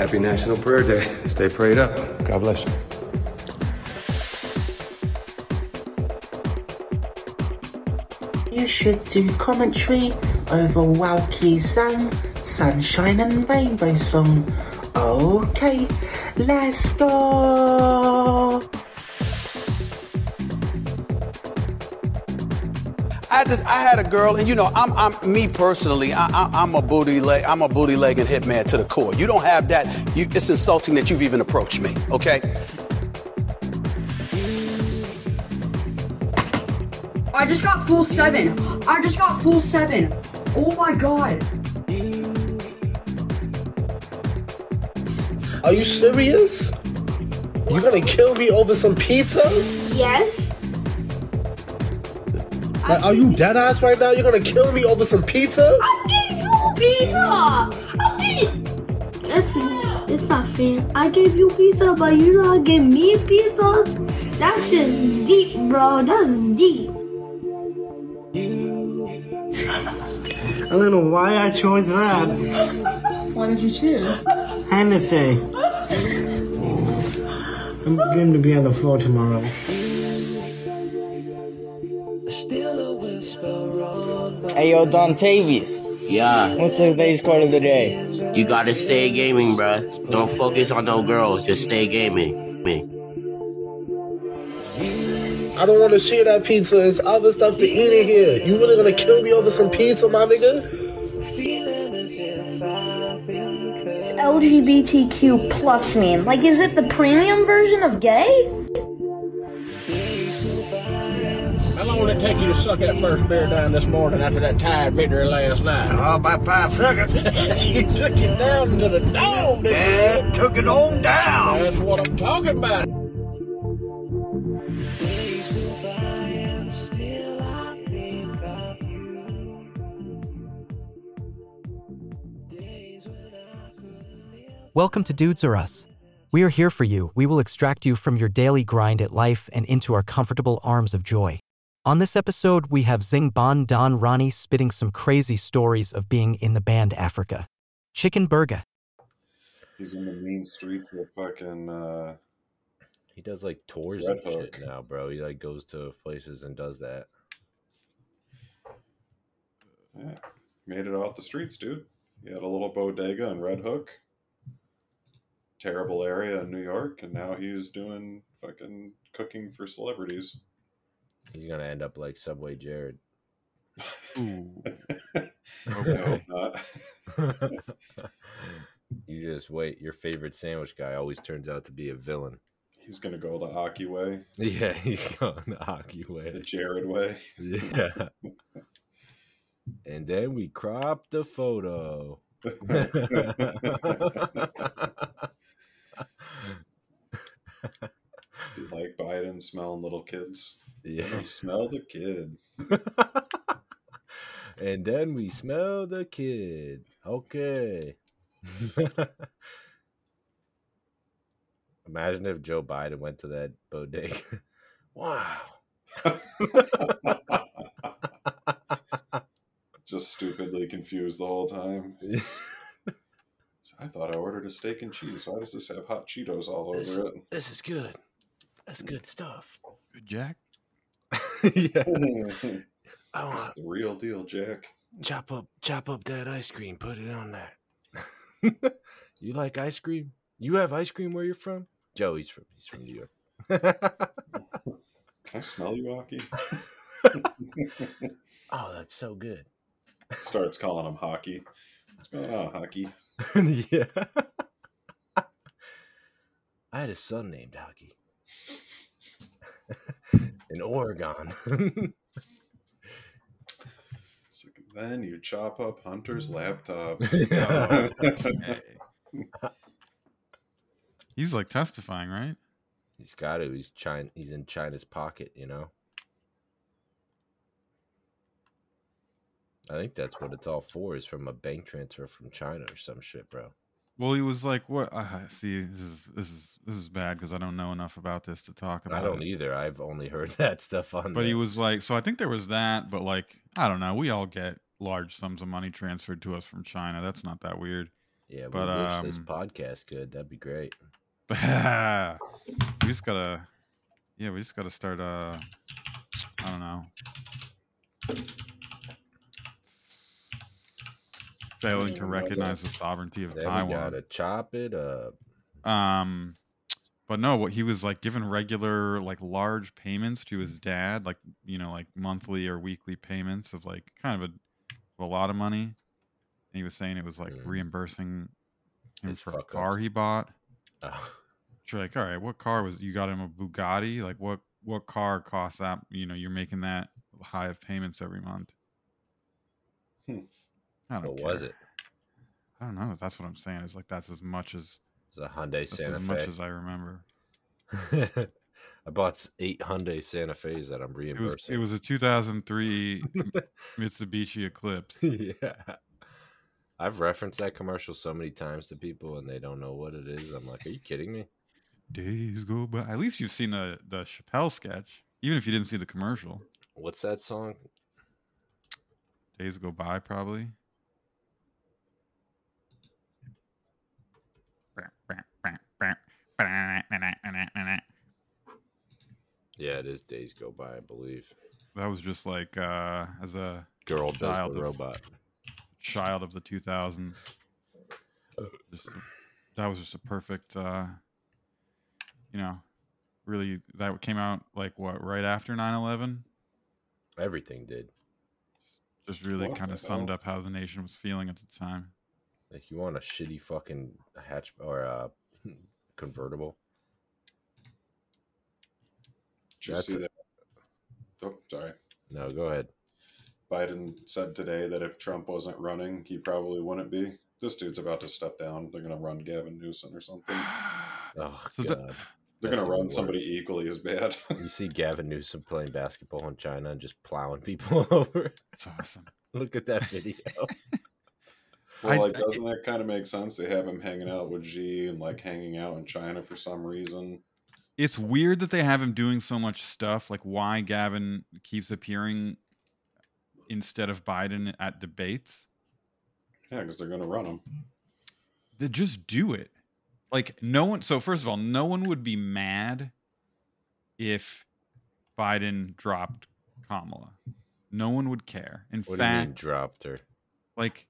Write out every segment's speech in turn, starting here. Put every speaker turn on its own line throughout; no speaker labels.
Happy National Prayer Day. Stay prayed up. God bless you.
You should do commentary over Walkie Sang Sunshine and Rainbow song. Okay, let's go.
I just I had a girl, and you know, I'm I'm me personally, I, I, I'm a booty leg, I'm a booty leg and hitman to the core. You don't have that. You, it's insulting that you've even approached me. Okay.
I just got full seven. I just got full seven. Oh my god.
Are you serious? You're gonna kill me over some pizza?
Yes.
Like, are you dead ass right now? You're gonna kill me over some pizza?
I gave you pizza. I gave. That's it's not fair. I gave you pizza, but you not give me pizza. That's just deep, bro. That's deep.
I don't know why I chose that.
Why did you choose?
Hennessy. I'm going to be on the floor tomorrow.
Hey yo, Dontavius.
Yeah.
What's today's quote of the day?
You gotta stay gaming, bruh. Don't focus on no girls. Just stay gaming. Me.
I don't wanna share that pizza. There's other stuff to eat in here. You really gonna kill me over some pizza, my nigga?
LGBTQ plus mean? Like, is it the premium version of gay?
Long did it take you to suck that first beer down this morning after that tired victory last night?
Oh, about five seconds.
you took it down to the dome, didn't
Yeah,
you?
took it on down.
That's what I'm talking about.
Welcome to Dudes R Us. We are here for you. We will extract you from your daily grind at life and into our comfortable arms of joy. On this episode, we have Zing Bon Don Ronnie spitting some crazy stories of being in the band Africa. Chicken Burger.
He's in the mean streets with fucking. Uh,
He does like tours
Red
and
Hook.
shit now, bro. He like goes to places and does that.
yeah, made it off the streets, dude. He had a little bodega in Red Hook. Terrible area in New York, and now he's doing fucking cooking for celebrities.
He's gonna end up like Subway Jared.
no, not.
you just wait. Your favorite sandwich guy always turns out to be a villain.
He's gonna go the Ocky way.
Yeah, he's going the Ocky way.
The Jared way.
Yeah. and then we crop the photo.
Like Biden smelling little kids?
Yeah.
Smell the kid.
and then we smell the kid. Okay. Imagine if Joe Biden went to that bodega. wow.
Just stupidly confused the whole time. I thought I ordered a steak and cheese. Why does this have hot Cheetos all
This,
over it?
this is good. That's good stuff.
Good Jack.
yeah. I
It's
want
the real deal, Jack.
chop up chop up that ice cream, put it on that. you like ice cream? You have ice cream where you're from? Joey's from he's from New York.
Can I smell you, Ocky?
oh, that's so good.
Starts calling him Ocky. What's going on, Ocky?
yeah. I had a son named Ocky. In Oregon.
It's like, then you chop up Hunter's laptop.
He's like testifying, right?
He's got to. He's China. He's in China's pocket. You know. I think that's what it's all for. Is from a bank transfer from China or some shit, bro.
Well, he was like, "What? Uh, see, this is this is this is bad because I don't know enough about this to talk about."
I don't
it.
either. I've only heard that stuff on.
But he was like, so I think there was that, but like, I don't know. We all get large sums of money transferred to us from China. That's not that weird.
Yeah, we
But,
wish this
um,
podcast could. That'd be great.
we just gotta, yeah, we just gotta start. Uh, I don't know. Failing to recognize the sovereignty of
Then we
Taiwan.
gotta chop it up.
Um, but no, what he was like given regular, like large payments to his dad, like you know, like monthly or weekly payments of like kind of a, a lot of money. And he was saying it was like reimbursing him
His
for a car
ups.
he bought.
Oh.
You're like, all right, what car was you got him a Bugatti? Like what what car costs that? You know, you're making that high of payments every month.
Hmm.
I don't
What was it?
I don't know. That's what I'm saying. It's like that's as much as
It's a Hyundai Santa
as much
Fe.
as I remember.
I bought eight Hyundai Santa Fe's that I'm
It was
reimbursing.
it was a 2003 Mitsubishi Eclipse.
yeah. I've referenced that commercial so many times to people and they don't know what it is. I'm like, are you kidding me?
Days go by. At least you've seen the the Chappelle sketch, even if you didn't see the commercial.
What's that song?
Days go by, probably.
Yeah, it is Days Go By, I believe.
That was just like uh, as a
Girl does the
child of-
robot.
child of the 2000s. That was just a perfect, uh, you know, really. That came out like what right after 9/11.
Everything did.
Just really
What
kind of summed
hell?
up how the nation was feeling at the time.
Like you want a shitty fucking hatch or a convertible?
Did you see that? Oh, sorry.
No, go ahead.
Biden said today that if Trump wasn't running, he probably wouldn't be. This dude's about to step down. They're going to run Gavin Newsom or something.
Oh god.
the-
They're going to run
even
somebody equally as bad.
You see Gavin Newsom playing basketball in China and just plowing people over.
That's awesome.
Look at that video.
well,
I-
like, doesn't that kind of make sense? They have him hanging out with Xi and like hanging out in China for some reason.
It's weird that they have him doing so much stuff. Like why Gavin keeps appearing instead of Biden at debates.
Yeah, because they're going to run him.
They just do it. Like no one. So first of all, no one would be mad if Biden dropped Kamala. No one would care. In
What do you mean
fact,
dropped her?
like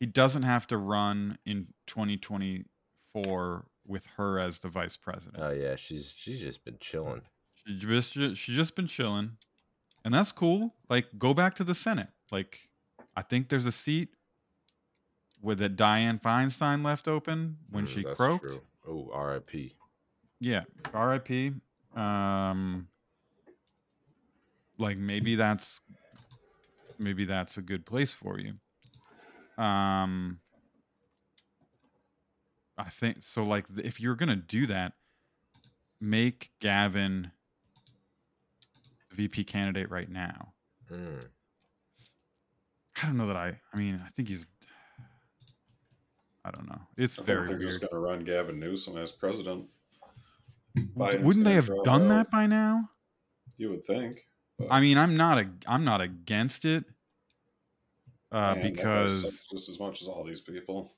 he doesn't have to run in 2024 with her as the vice president.
Oh yeah, she's she's just been chilling.
She just she just been chilling, and that's cool. Like go back to the Senate. Like I think there's a seat with that Dianne Feinstein left open when
Mm,
she
that's
croaked.
true. Oh, R.I.P.
Yeah, R.I.P. Um, like maybe that's maybe that's a good place for you. Um, I think so. Like, if you're gonna do that, make Gavin VP candidate right now.
Mm.
I don't know that I. I mean, I think he's. I don't know. It's
I
very
they're
weird.
just going to run Gavin Newsom as president. Biden's
Wouldn't they have done
out.
that by now?
You would think. but-
I mean, I'm not a I'm not against it uh,
Man,
because
just as much as all these people.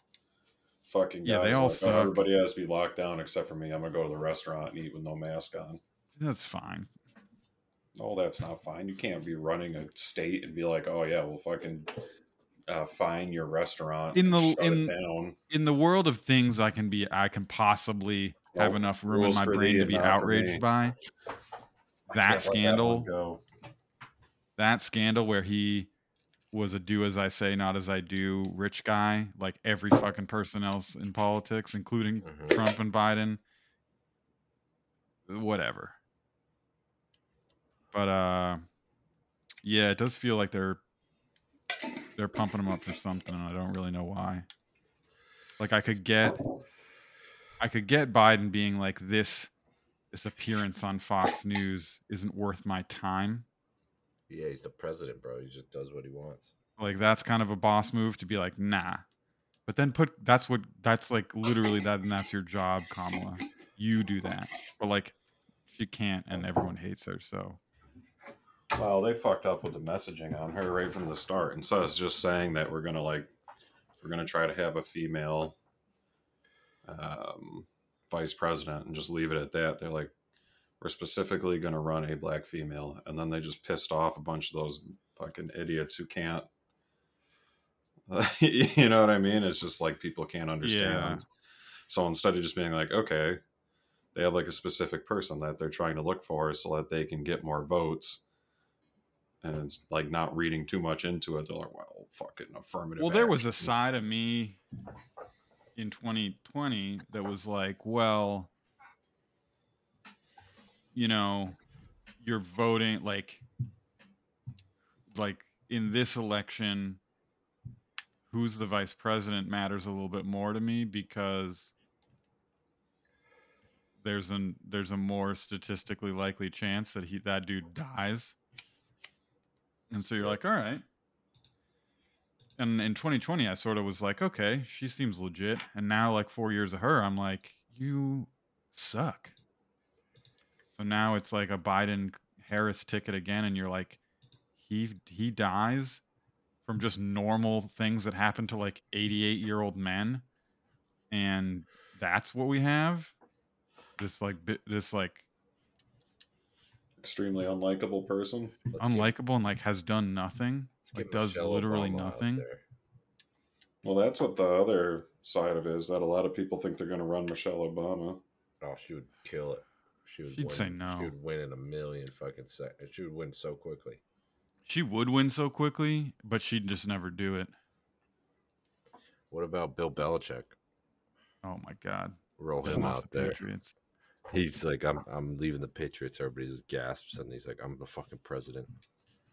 Fucking
Yeah, they all
like. Oh, everybody has to be locked down except for me. I'm gonna go to the restaurant and eat with no mask on.
that's fine.
Oh, that's not fine. You can't be running a state and be like, oh yeah, we'll fucking uh, fine your restaurant
In the in in the world of things, I can be I can possibly have enough room in my brain to be outraged by that scandal.
go.
That scandal where he was a do as I say, not as I do rich guy, like every fucking person else in politics, including
Mhm.
Trump and Biden. Whatever. But uh yeah, it does feel like they're they're pumping them up for something. and I don't really know why. Like I could get I could get Biden being like this this appearance on Fox News isn't worth my time.
Yeah, he's the president, bro. He just does what he wants.
Like that's kind of a boss move to be like, nah. But then put that's what that's like literally that and that's your job, Kamala. You do that. But like she can't and everyone hates her, so
Well, they fucked up with the messaging on her right from the start. Instead of just saying that we're gonna like we're gonna try to have a female um, vice president and just leave it at that. They're like, we're specifically going to run a black female, and then they just pissed off a bunch of those fucking idiots who can't. you know what I mean? It's just like people can't understand.
Yeah.
So instead of just being like, okay, they have like a specific person that they're trying to look for so that they can get more votes. And it's like not reading too much into it. They're like, well, fucking affirmative.
Well, there was a side of me in 2020 that was like, well, you know, you're voting like like in this election who's the vice president matters a little bit more to me because there's an there's a more statistically likely chance that he that dude dies. And so you're like, all right. And in 2020, I sort of was like, okay, she seems legit. And now, like four years of her, I'm like, you suck. So now it's like a Biden Harris ticket again, and you're like, he he dies from just normal things that happen to like 88 year old men, and that's what we have. This like this like
extremely unlikable person.
unlikable and like has done nothing. Like does
Michelle
literally
Obama
nothing.
Well, that's what the other side of it is that a lot of people think they're going to run Michelle Obama.
Oh, she would kill it. She would.
She'd
win.
say no.
She would win in a million fucking seconds. She would win so quickly.
She would win so quickly, but she'd just never do it.
What about Bill Belichick?
Oh my god.
Roll
Just
him out
the
there.
Patriots.
He's like, I'm I'm leaving the Patriots. Everybody just gasps, and he's like, I'm the fucking president.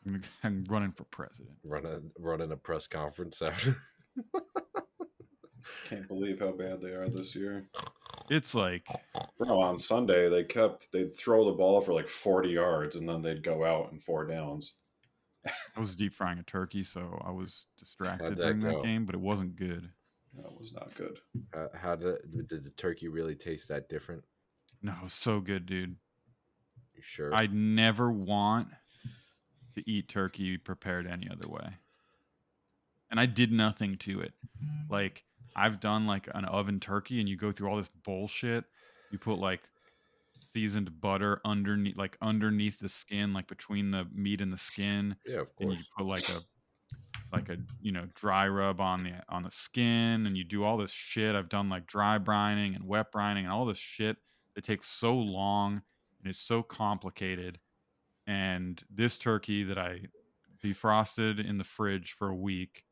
I'm running for president.
Running running a press conference after.
Can't believe how bad they are this year.
It's like
Bro, on Sunday they kept they'd throw the ball for like 40 yards and then they'd go out in four downs.
I was deep frying a turkey, so I was distracted
that
during that game, but it wasn't good.
That was not good.
How, how did did the turkey really taste that different?
No, it was so good, dude.
You sure?
I'd never want to eat turkey prepared any other way. And I did nothing to it. Like I've done like an oven turkey and you go through all this bullshit. You put like seasoned butter underneath like underneath the skin, like between the meat and the skin.
Yeah, of
And you put like a like a you know dry rub on the on the skin and you do all this shit. I've done like dry brining and wet brining and all this shit that takes so long and is so complicated. And this turkey that I defrosted in the fridge for a week,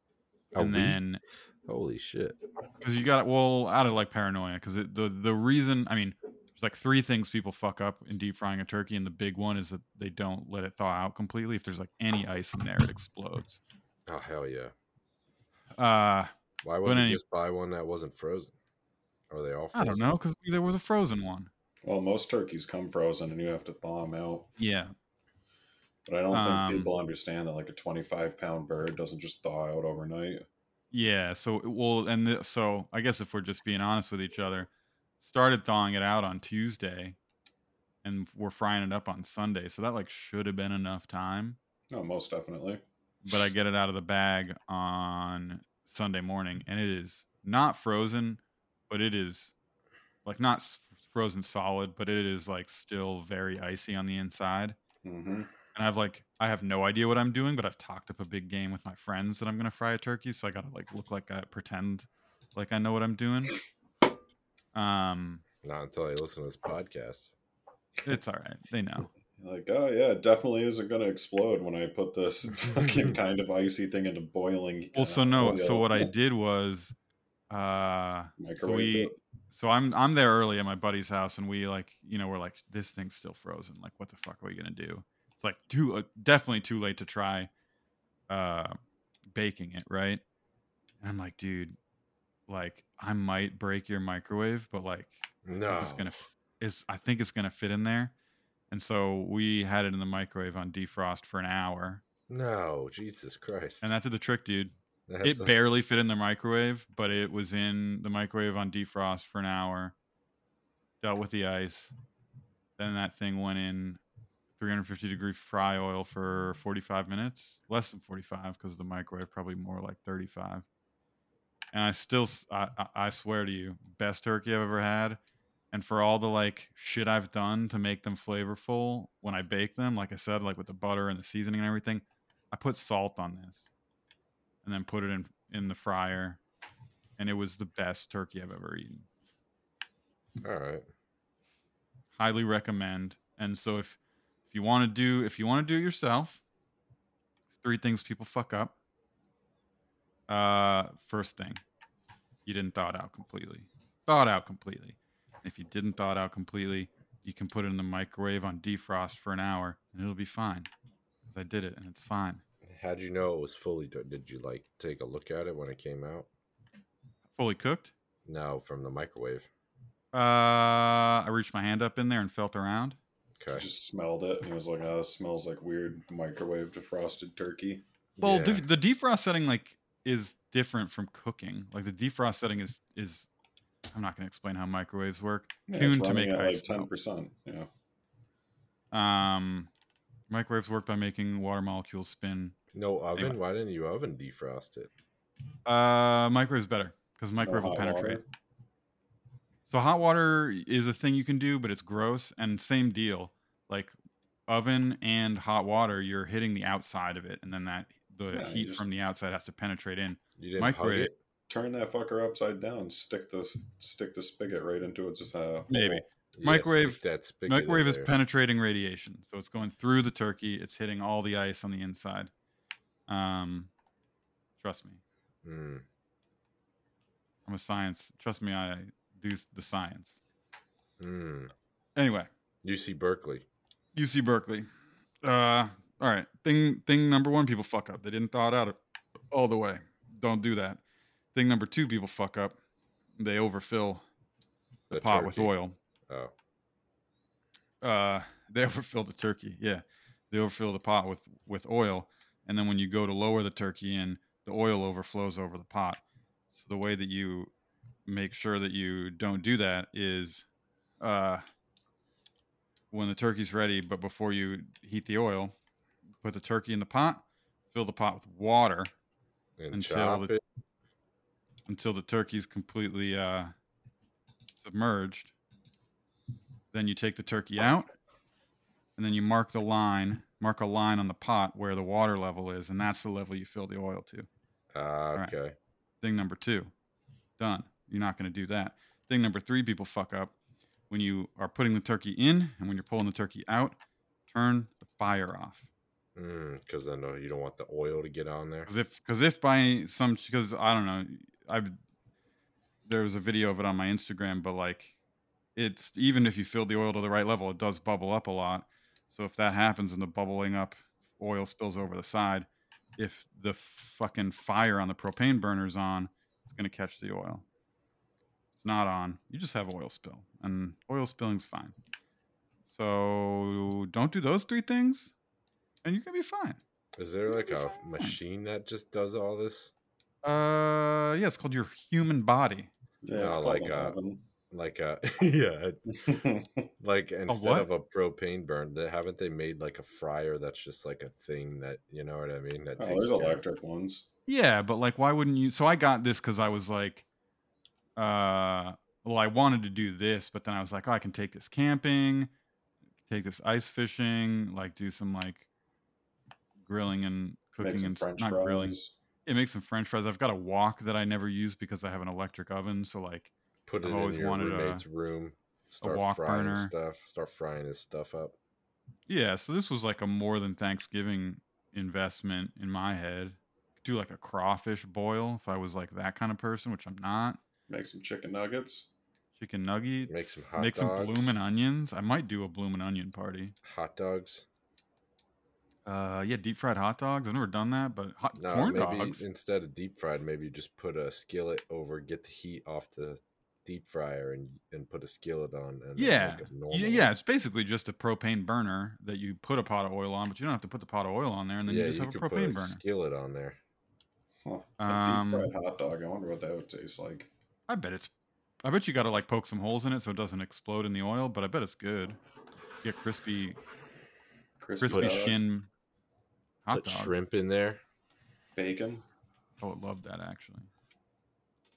A
and
week?
then
Holy shit!
because you got well out of like paranoia because the the reason I mean there's like three things people fuck up in deep frying a turkey and the big one is that they don't let it thaw out completely. If there's like any ice in there, it explodes.
Oh hell yeah!
Uh,
Why wouldn't you
any-
just buy one that wasn't frozen? Are they all?
I don't know because there was a frozen one.
Well, most turkeys come frozen and you have to thaw them out.
Yeah,
But I don't
Um,
think people understand that like a 25 pound bird doesn't just thaw out overnight.
Yeah, so well, and the, so I guess if we're just being honest with each other, started thawing it out on Tuesday, and we're frying it up on Sunday. So that like should have been enough time.
No, most definitely.
But I get it out of the bag on Sunday morning, and it is not frozen, but it is like not frozen solid, but it is like still very icy on the inside.
Mm-hmm.
And I've like I have no idea what I'm doing, but I've talked up a big game with my friends that I'm gonna fry a turkey, so I gotta like look like I pretend like I know what I'm doing. Um,
Not until I listen to this podcast.
it's all right. They know.
Like, oh yeah, it definitely isn't going to explode when I put this fucking kind of icy thing into boiling.
Well, so no, so what I did was, uh, so we,
it.
so I'm I'm there early at my buddy's house, and we like, you know, we're like, this thing's still frozen. Like, what the fuck are we gonna do? It's like too uh, definitely too late to try, uh, baking it, right? And I'm like, dude, like I might break your microwave, but like, no it's gonna f- is I think it's gonna fit in there. And so we had it in the microwave on defrost for an hour.
No, Jesus Christ!
And that did the trick, dude.
That's
it
a-
barely fit in the microwave, but it was in the microwave on defrost for an hour. Dealt with the ice. Then that thing went in 350 degree fry oil for 45 minutes. Less than 45 because the microwave probably more like 35. and I still, I swear to you, best turkey I've ever had. And for all the like shit I've done to make them flavorful when I bake them, like I said, like with the butter and the seasoning and everything, I put salt on this, and then put it in in the fryer, and it was the best turkey I've ever eaten.
All right.
Highly recommend. And so if if you want to do if you want to do it yourself, three things people fuck up. Uh, first thing, you didn't thaw it out completely. Thaw it out completely. If you didn't thaw it out completely, you can put it in the microwave on defrost for an hour, and it'll be fine. Because I did it, and it's fine.
How'd you know it was fully done? Did you like take a look at it when it came out?
Fully cooked.
No, from the microwave.
Uh, I reached my hand up in there and felt around.
Okay.
Just smelled it and he was like, "Oh, it smells like weird microwave defrosted turkey."
Well,
Yeah.
def- the defrost setting like is different from cooking. Like the defrost setting is is I'm not going to explain how microwaves work.
Yeah, it's
Tuned to make
at
ice
like ten percent. Yeah.
Um, microwaves work by making water molecules spin.
No oven. Why didn't you oven defrost it?
Uh, microwave's better because microwave will penetrate.
water?
So hot water is a thing you can do, but it's gross. And same deal, like oven and hot water, you're hitting the outside of it, and then that the
Yeah,
heat
just-
from the outside has to penetrate in.
You didn't hug it?
Turn that fucker upside down. Stick the stick the spigot right into its uh,
Maybe.
hole.
microwave
stick that spigot
microwave is penetrating radiation, so it's going through the turkey. It's hitting all the ice on the inside. Um, trust me,
Mm.
I'm a science. Trust me, I do the science.
Mm.
Anyway,
UC Berkeley.
UC Berkeley. Uh, all right. Thing thing number one, people fuck up. They didn't thaw it out all the way. Don't do that. Thing number two, people fuck up. They overfill the,
The
pot with oil.
Oh.
uh they overfill the turkey yeah they overfill the pot with with oil and then when you go to lower the turkey in the oil overflows over the pot so the way that you make sure that you don't do that is uh when the turkey's ready but before you heat the oil put the turkey in the pot fill the pot with water
And
until
chop
the,
it.
until the turkey's completely uh submerged then you take the turkey out and then you mark the line mark a line on the pot where the water level is and that's the level you fill the oil to right.
okay.
thing number two done you're not going to do that thing number three people fuck up when you are putting the turkey in and when you're pulling the turkey out turn the fire off
Because then uh, you don't want the oil to get on there.
Because if because if by some because I don't know, I've there was a video of it on my Instagram, but like it's even if you fill the oil to the right level, it does bubble up a lot. So if that happens and the bubbling up oil spills over the side, if the fucking fire on the propane burner's on, it's gonna catch the oil. It's not on, you just have oil spill, and oil spilling's fine. So don't do those three things, and you're gonna be fine.
Is there like a machine that just does all this?
Uh, yeah, it's called your human body.
no, uh, like uh, uh, a like a yeah, like instead
what?
of a propane burn, they, haven't they made like a fryer that's just like a thing that you know what I mean? That
Oh,
takes
there's
care
electric ones.
Yeah, but like, why wouldn't you? So I got this because I was like, uh, well, I wanted to do this, but then I was like, oh, I can take this camping, take this ice fishing, like do some like grilling and cooking
some
and
French
not grilling.
It
Yeah, make some French fries. I've got a wok that I never use because I have an electric oven. So like,
Put it
I've
in
always
your
wanted
roommate's
a,
room.
a
Start
wok
frying
burner.
stuff. Start frying his stuff up.
Yeah, so this was like a more than Thanksgiving investment in my head. Do like a crawfish boil if I was like that kind of person, which I'm not.
Make some chicken nuggets.
Chicken nuggets.
Make some hot
Make some bloomin' onions. I might do a bloomin' onion party.
Hot dogs.
Uh, yeah, deep fried hot dogs. I've never done that, but hot
No,
corn
maybe
dogs.
instead of deep fried, maybe you just put a skillet over, get the heat off the deep fryer, and and put a skillet on. And then
Yeah,
make a
Y-
normal
yeah. It's basically just a propane burner that you put a pot of oil on, but you don't have to put the pot of oil on there, and then
yeah,
you just have a
could put a
burner.
skillet on there.
Huh.
Um,
a deep fried hot dog. I wonder what that would taste like.
I bet it's. I bet you got to like poke some holes in it so it doesn't explode in the oil, but I bet it's good. Get crispy,
Crispy
crispy
dog.
shin hot
Put
dog.
shrimp in there.
Bacon.
Oh, I would love that actually.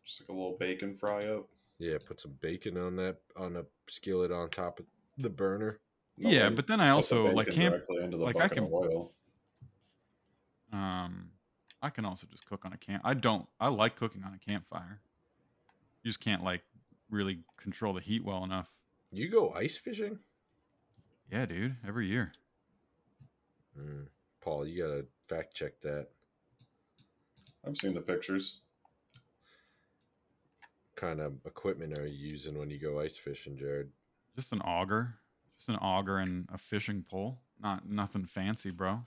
Just like a little bacon fry up.
Yeah, put some bacon on that on a skillet on top of the burner.
yeah, but then I
Put the
also like
bacon
camp.
directly into the
Like I can,
of oil.
um, I can also just cook on a camp. I don't. I like cooking on a campfire. You just can't like really control the heat well enough.
You go ice fishing?
Yeah, dude. Every year.
Mm. Paul, you gotta fact check that.
I've seen the pictures.
kind of equipment are you using when you go ice fishing, Jared?
Just an auger. Just an auger and a fishing pole. Not nothing fancy, bro.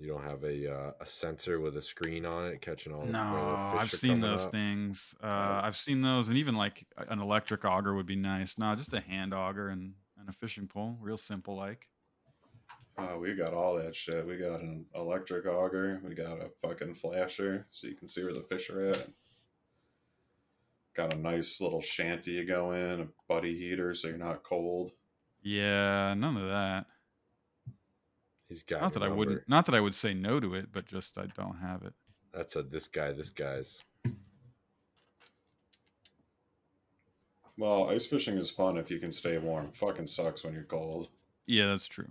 You don't have a uh, a sensor with a screen on it catching all
No,
the fish
I've seen those
up?
things. Uh, I've seen those, and even like an electric auger would be nice. No, just a hand auger and, and a fishing pole. Real simple, like.
Uh, we got all that shit. We got an electric auger. We got a fucking flasher so you can see where the fish are at. Got a nice little shanty you go in, a buddy heater so you're not cold.
Yeah, none of that.
He's got
Not that I wouldn't. Not that I would say no to it, but just I don't have it.
That's a this guy, this guy's.
Well, ice fishing is fun if you can stay warm. Fucking sucks when you're cold.
Yeah, that's true.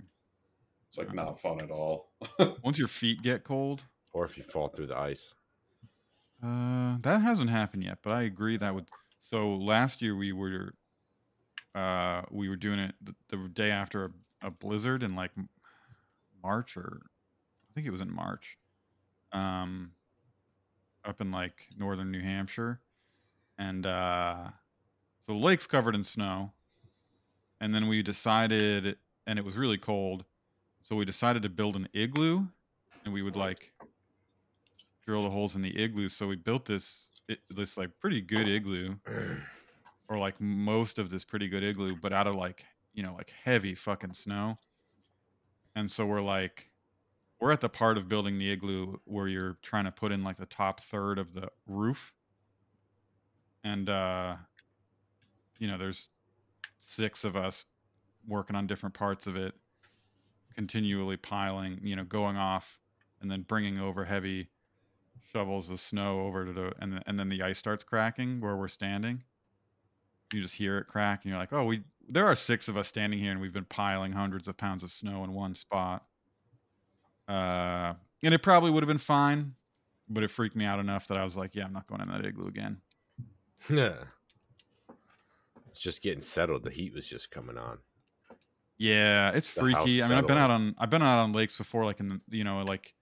It's like not fun at all.
Once your feet get cold,
or if you fall through the ice.
Uh, that hasn't happened yet, but I agree that would. So last year we were, uh, we were doing it the, the day after a, a blizzard and like M- March or I think it was in March, um, up in like northern New Hampshire, and uh, so the lake's covered in snow, and then we decided, and it was really cold, so we decided to build an igloo, and we would like drill the holes in the igloo. So we built this i- this like pretty good igloo, or like most of this pretty good igloo, but out of like you know like heavy fucking snow. And so we're like, we're at the part of building the igloo where you're trying to put in like the top third of the roof, and uh, you know there's six of us working on different parts of it, continually piling, you know, going off and then bringing over heavy shovels of snow over to the and, and then the ice starts cracking where we're standing. You just hear it crack and you're like oh we there are six of us standing here and we've been piling hundreds of pounds of snow in one spot uh and it probably would have been fine but it freaked me out enough that i was like yeah i'm not going in that igloo again
Yeah. It's just getting settled. The heat was just coming on.
Yeah, it's
The
freaky. I mean, I've been out on I've been out on lakes before, like in the you know like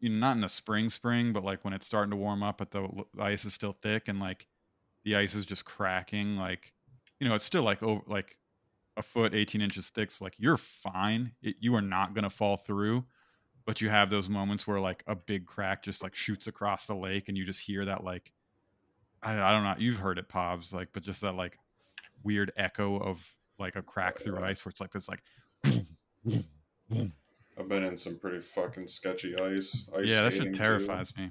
you know not in the spring spring, but like when it's starting to warm up, but the ice is still thick and like the ice is just cracking. Like you know, it's still like over like a foot, eighteen inches thick. So like you're fine. It, you are not gonna fall through. But you have those moments where like a big crack just like shoots across the lake, and you just hear that like I, I don't know. You've heard it, Pobs, like, but just that like weird echo of like a crack through ice, where it's like this, like
I've been in some pretty fucking sketchy ice. ice
yeah, that shit
too.
terrifies me.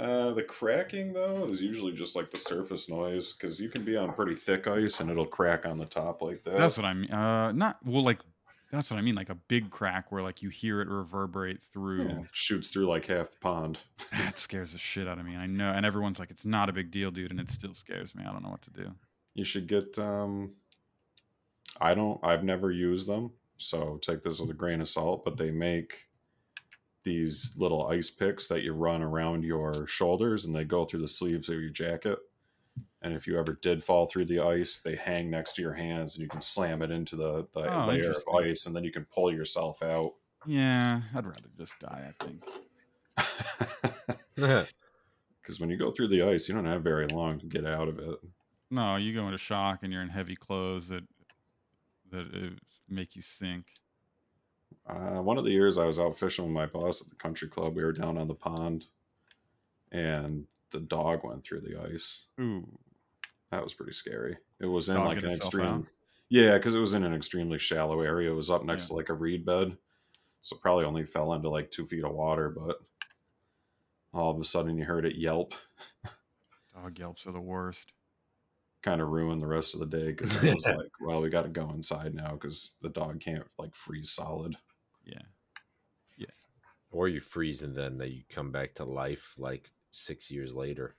Uh, the cracking though is usually just like the surface noise because you can be on pretty thick ice and it'll crack on the top like that.
That's what I mean. Uh, not well, like that's what I mean. Like a big crack where like you hear it reverberate through.
Yeah, shoots through like half the pond.
That scares the shit out of me. I know, and everyone's like, "It's not a big deal, dude," and it still scares me. I don't know what to do.
You should get. um I don't. I've never used them, so take this with a grain of salt. But they make these little ice picks that you run around your shoulders, and they go through the sleeves of your jacket. And if you ever did fall through the ice, they hang next to your hands, and you can slam it into the, the
Oh,
layer of ice, and then you can pull yourself out.
Yeah, I'd rather just die. I think.
Because when you go through the ice, you don't have very long to get out of it.
No, you go into shock and you're in heavy clothes that that uh, make you sink.
Uh, one of the years I was out fishing with my boss at the country club, we were down on the pond, and the dog went through the ice.
Ooh,
that was pretty scary. It was in
Dog
like an extreme,
out?
yeah, because it was in an extremely shallow area. It was up next
Yeah.
to like a reed bed, so probably only fell into like two feet of water. But all of a sudden, you heard it yelp.
Dog yelps are the worst.
Kind of ruined the rest of the day because it was like, well, we got to go inside now because the dog can't like freeze solid.
Yeah. Yeah.
Or you freeze and then they come back to life like six years later.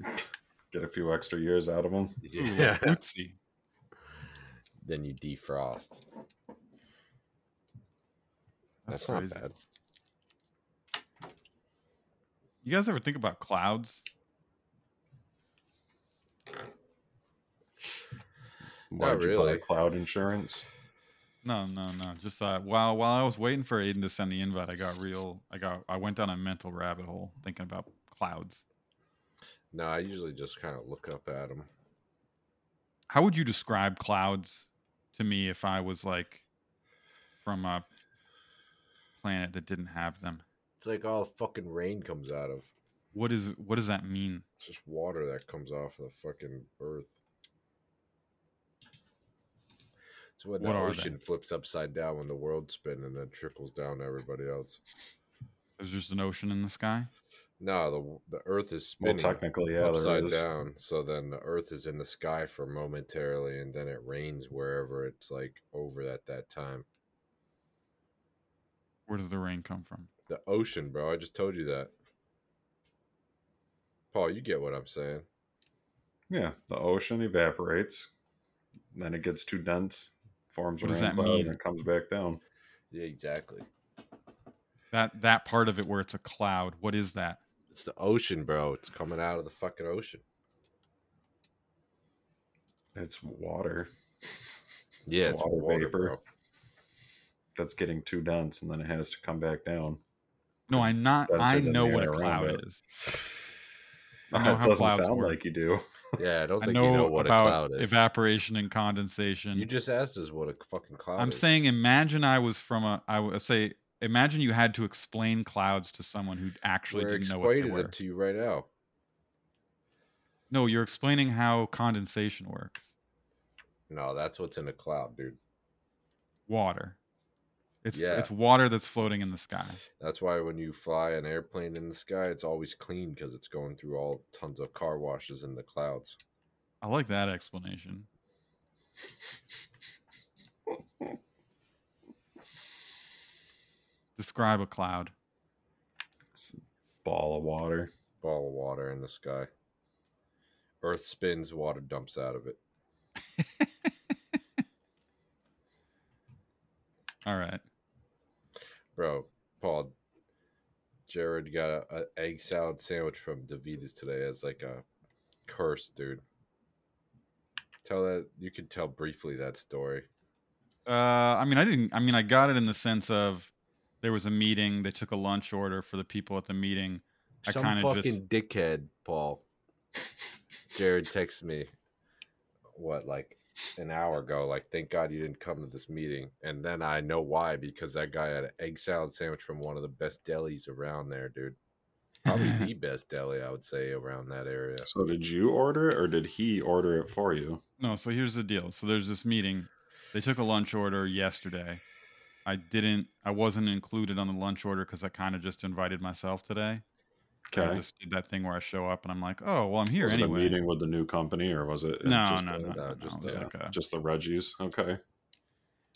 Get a few extra years out of them.
Yeah.
Oopsie.
Then you defrost.
That's
That's, not
crazy.
bad.
You guys ever think about clouds?
Why'd you
really.
buy cloud insurance?
No, no, no. Just uh, while while I was waiting for Aiden to send the invite, I got real. I got. I went down a mental rabbit hole thinking about clouds.
No, I usually just kind of look up at them.
How would you describe clouds to me if I was like from a planet that didn't have them?
It's like all fucking rain comes out of.
What is what does that mean?
It's just water that comes off of the fucking earth. It's when the
What they?
ocean flips upside down when the world's spinning and then trickles down to everybody else.
There's just an ocean in the sky.
No, the the Earth is
Well,
spinning
technically, yeah,
upside down. So then the Earth is in the sky for momentarily, and then it rains wherever it's like over at that time.
Where does the rain come from?
The ocean, bro. I just told you that. Paul, you get what I'm saying.
Yeah, the ocean evaporates, then it gets too dense, forms
What does that
cloud,
mean?
and it comes back down.
Yeah, exactly.
That that part of it where it's a cloud. What is that?
It's the ocean, bro. It's coming out of the fucking ocean.
It's water.
Yeah, it's water, bro.
That's getting too dense, and then it has to come back down.
No, I'm not. I know what a cloud is. I know
it doesn't sound
work.
like you do.
Yeah, I don't
I know,
you know what
about
a cloud is.
evaporation and condensation.
You just asked us what a fucking cloud is.
I'm
is.
saying, imagine I was from a. I would say, imagine you had to explain clouds to someone who actually
We're
didn't know what they were.
it to you right now.
No, you're explaining how condensation works.
No, that's what's in a cloud, dude.
Water. It's
Yeah.
it's water that's floating in the sky.
That's why when you fly an airplane in the sky, it's always clean because it's going through all tons of car washes in the clouds.
I like that explanation. Describe a cloud.
Ball of water.
Ball of water in the sky. Earth spins, water dumps out of it.
All right.
Bro, Paul, Jared got a, a egg salad sandwich from Davita's today as like a curse, dude. Tell that you could tell briefly that story.
Uh, I mean, I didn't. I mean, I got it in the sense of there was a meeting. They took a lunch order for the people at the meeting. I
Some
kind of
fucking
just
dickhead, Paul. Jared texted me what like an hour ago, like, thank God you didn't come to this meeting. And then I know why, because that guy had an egg salad sandwich from one of the best delis around there, dude. Probably the best deli, I would say, around that area.
So did you order it, or did he order it for you?
no. So here's the deal. So there's this meeting. They took a lunch order yesterday. I didn't. I wasn't included on the lunch order because I kind of just invited myself today. I
Okay.
just did that thing where I show up and I'm like, oh well, I'm here
was
anyway.
it a meeting with the new company, or was it
No,
just
no,
a-
no, no, no,
just,
it was
uh,
like a-
just the Reggies? Okay.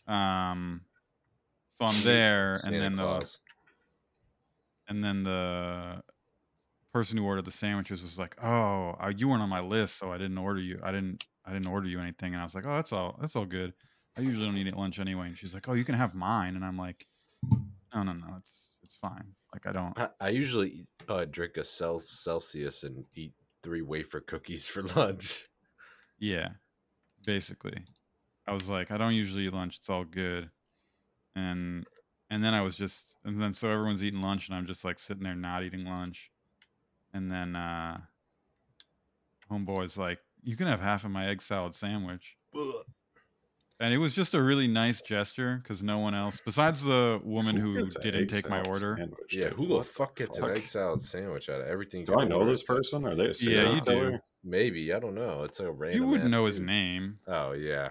Um, so I'm there, and
Santa
then the
Claus.
and then the person who ordered the sandwiches was like, "Oh, uh, you weren't on my list, so I didn't order you. I didn't, I didn't order you anything." And I was like, "Oh, that's all. That's all good. I usually don't eat at lunch anyway." And she's like, "Oh, you can have mine." And I'm like, "No, no, no. It's it's fine. Like I don't."
I, I usually uh, drink a Cel- Celsius and eat three wafer cookies for lunch.
Yeah, basically. I was like, I don't usually eat lunch. It's all good. And and then I was just and then so everyone's eating lunch and I'm just like sitting there not eating lunch. And then uh homeboy's like, You can have half of my egg salad sandwich. And it was just a really nice gesture because no one else, besides the woman
Who
who didn't take my order.
sandwich,
Yeah, who the fuck gets an egg salad sandwich out of everything?
Do I know
order?
this person? Are they a
Yeah,
serial
you do.
killer?
Maybe I don't know. It's a random.
You wouldn't
ass
know his name.
Oh yeah,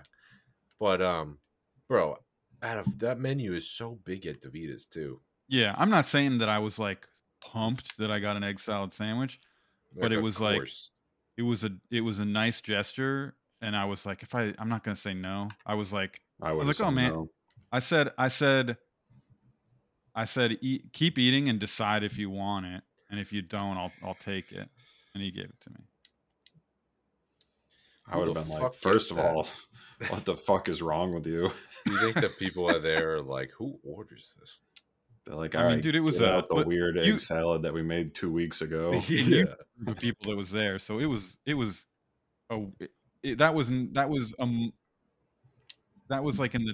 but um, bro, out of that menu is so big at Davita's too.
Yeah, I'm not saying that I was like pumped that I got an egg salad sandwich, but it
of
was like it was a it was a nice gesture and i was like if i i'm not gonna say no i was like
I
i was like oh man i said i said i said eat, keep eating and decide if you want it and if you don't, I'll I'll take it." And he gave it to me.
I would have been like, first of
that?
all, what the fuck is wrong with you?
You think the people are there like, who orders this?
They're like,
I
I
mean,
mean,
dude, it was a-
the weird
you-
egg salad that we made two weeks ago.
yeah. the people that was there. So it was it was oh it, it- that was n- that was um that was like in the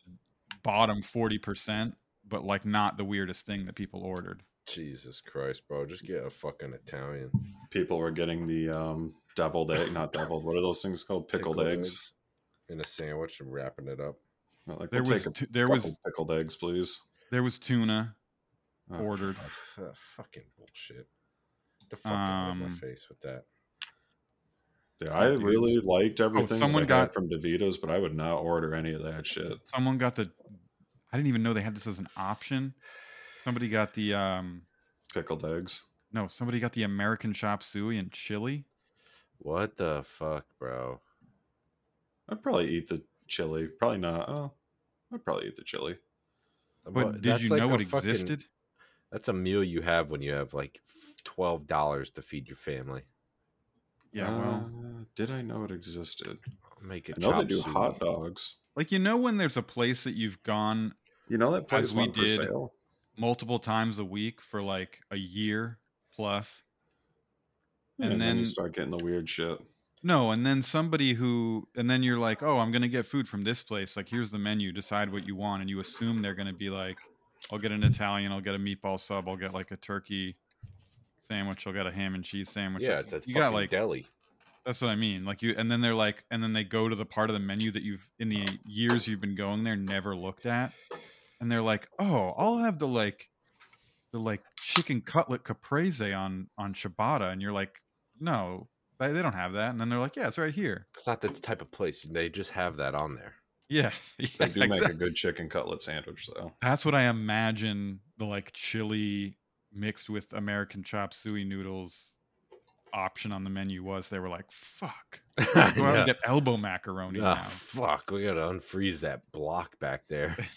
bottom 40%, but like not the weirdest thing that people ordered.
Jesus Christ, bro. Just get a fucking Italian.
People were getting the um, deviled egg, not deviled. What are those things called? Pickled, eggs.
in a sandwich and wrapping it up.
Well, Like,
There
we'll
was
take a
there was-
pickled eggs, please.
There was tuna
Oh,
ordered.
Uh, fucking bullshit. The fuck out of my
Um,
face with that.
Dude, I
dude.
really liked everything
Oh, someone
I
got-
from Davito's, but I would not order any of that shit.
Someone got the I didn't even know they had this as an option. Somebody got the um
Pickled eggs.
no, somebody got the American chop suey and chili.
What the fuck, bro?
I'd probably eat the chili. Probably not. Oh, I'd probably eat the chili.
But
What-
did you
like
know
a
it
fucking-
existed?
That's a meal you have when you have like twelve dollars to feed your family.
Yeah, well,
Uh, did I know it existed?
Make a
I know they do
suey.
hot dogs.
like you know when there's a place that you've gone
You know that place
we
went for
did
sale.
multiple times a week for like a year plus.
Yeah,
and
and then
then
you start getting the weird shit.
no, and then somebody who and then you're like, "Oh, I'm going to get food from this place. Like here's the menu, decide what you want." And you assume they're going to be like, "I'll get an Italian, I'll get a meatball sub, I'll get like a turkey sandwich, I'll get a ham and cheese sandwich."
Yeah, it's a
you
fucking
got like
deli.
That's what I mean. Like you, and then they're like, and then they go to the part of the menu that you've in the years you've been going there never looked at, and they're like, "Oh, I'll have the like, the like chicken cutlet caprese on on ciabatta," and you're like, "No, they, they don't have that." And then they're like, "Yeah, it's right here."
It's not the type of place. They just have that on there.
Yeah, yeah
They do make a good chicken cutlet sandwich, though.
That's what I imagine the like chili mixed with American chop suey noodles option on the menu was. They were like, "Fuck, go out
Yeah.
and get elbow macaroni
Ah,
now."
fuck, we gotta unfreeze that block back there.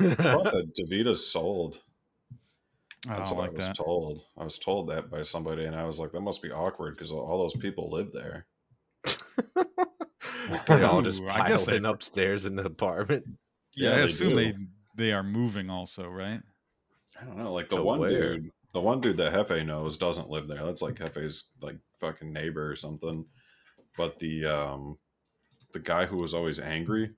I thought that Davita's sold.
I
That's
don't
what
like
I was
that.
told. I was told that by somebody, and I was like, "That must be awkward because all those people live there."
they all just
Ooh,
piled
I guess they-
in upstairs in the apartment.
Yeah,
Yeah,
I assume
do.
they they are moving also, right?
I don't know. Like the one
where?
dude, the one dude that Hefe knows doesn't live there. That's like Hefe's like fucking neighbor or something. But the um, the guy who was always angry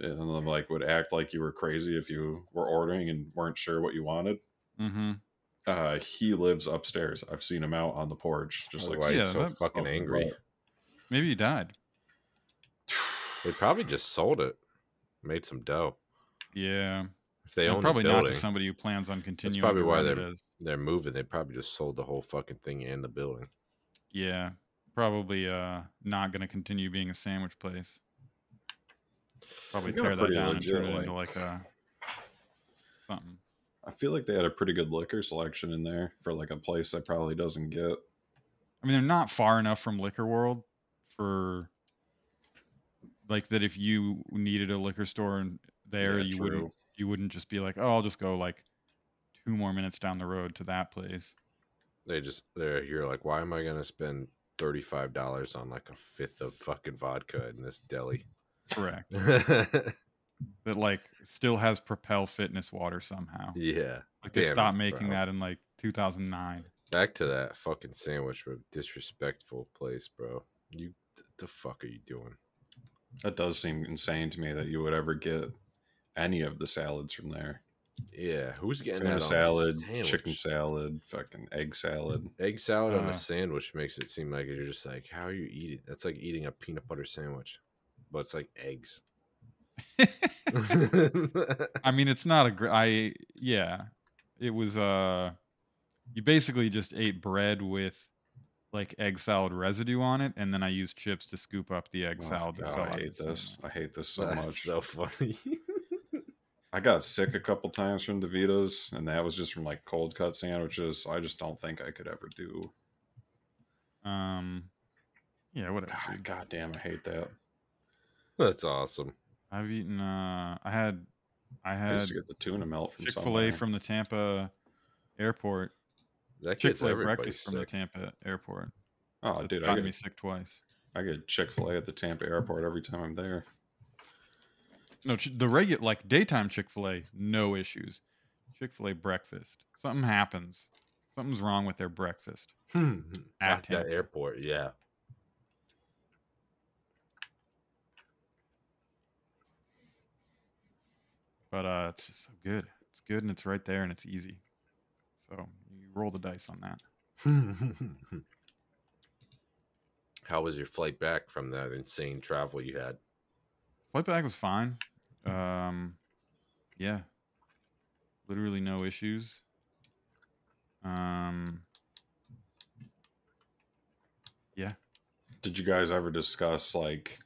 and like would act like you were crazy if you were ordering and weren't sure what you wanted.
Mm-hmm.
Uh, he lives upstairs. I've seen him out on the porch, just like
Why
Yeah,
he's so
that-
fucking angry?
butt.
Maybe he died.
They probably just sold it, made some dough.
Yeah,
If they
And
own
probably
the
not to somebody who plans on continuing.
that's probably why they're they're moving. They probably just sold the whole fucking thing and the building.
Yeah, probably uh not going to continue being a sandwich place. Probably tear that down
legit,
and turn it into
like-
like a something.
I feel like they had a pretty good liquor selection in there for like a place that probably doesn't get.
I mean, they're not far enough from Liquor World for like that. If you needed a liquor store and there,
Yeah,
you
true.
wouldn't you wouldn't just be like, oh, I'll just go like two more minutes down the road to that place.
They just they're here like, why am I gonna spend thirty five dollars on like a fifth of fucking vodka in this deli?
Correct. that like still has Propel Fitness water somehow. Yeah. Like they
Damn
stopped
it,
making
bro.
that in like 2009.
Back to that fucking sandwich, bro. Disrespectful place, bro. You the fuck are you doing?
That does seem insane to me that you would ever get any of the salads from there.
Yeah, who's getting
Tuna
that
salad,
on a
chicken salad, fucking egg salad.
Egg salad on
Uh,
a sandwich makes it seem like you're just like, how are you eating? That's like eating a peanut butter sandwich, but it's like eggs.
I mean, it's not a great. I yeah, it was. Uh, you basically just ate bread with like egg salad residue on it, and then I used chips to scoop up the egg
Oh,
salad. that
God,
fell
I hate this.
sandwich.
I hate this so
That's
much.
so funny.
I got sick a couple times from Davitas, and that was just from like cold cut sandwiches. I just don't think I could ever do.
Um, yeah, whatever. Dude.
God damn, I hate that.
That's awesome.
I've eaten. Uh, I had, I had.
I
had
used to get the tuna melt from
Chick Fil A from the Tampa airport.
That
Chick Fil A
everybody
breakfast from the. Tampa airport.
Oh,
It's
dude, I got
me sick twice.
I get Chick Fil A at the Tampa airport every time I'm there.
No, the regular like daytime Chick Fil A, no issues. Chick Fil A breakfast, something happens. Something's wrong with their breakfast.
Hmm.
At
At that airport, yeah.
But uh, it's just so good. It's good and it's right there and it's easy. So you roll the dice on that.
How was your flight back from that insane travel you had?
Flight back was fine. Um, yeah, literally no issues. Um, yeah.
Did you guys ever discuss like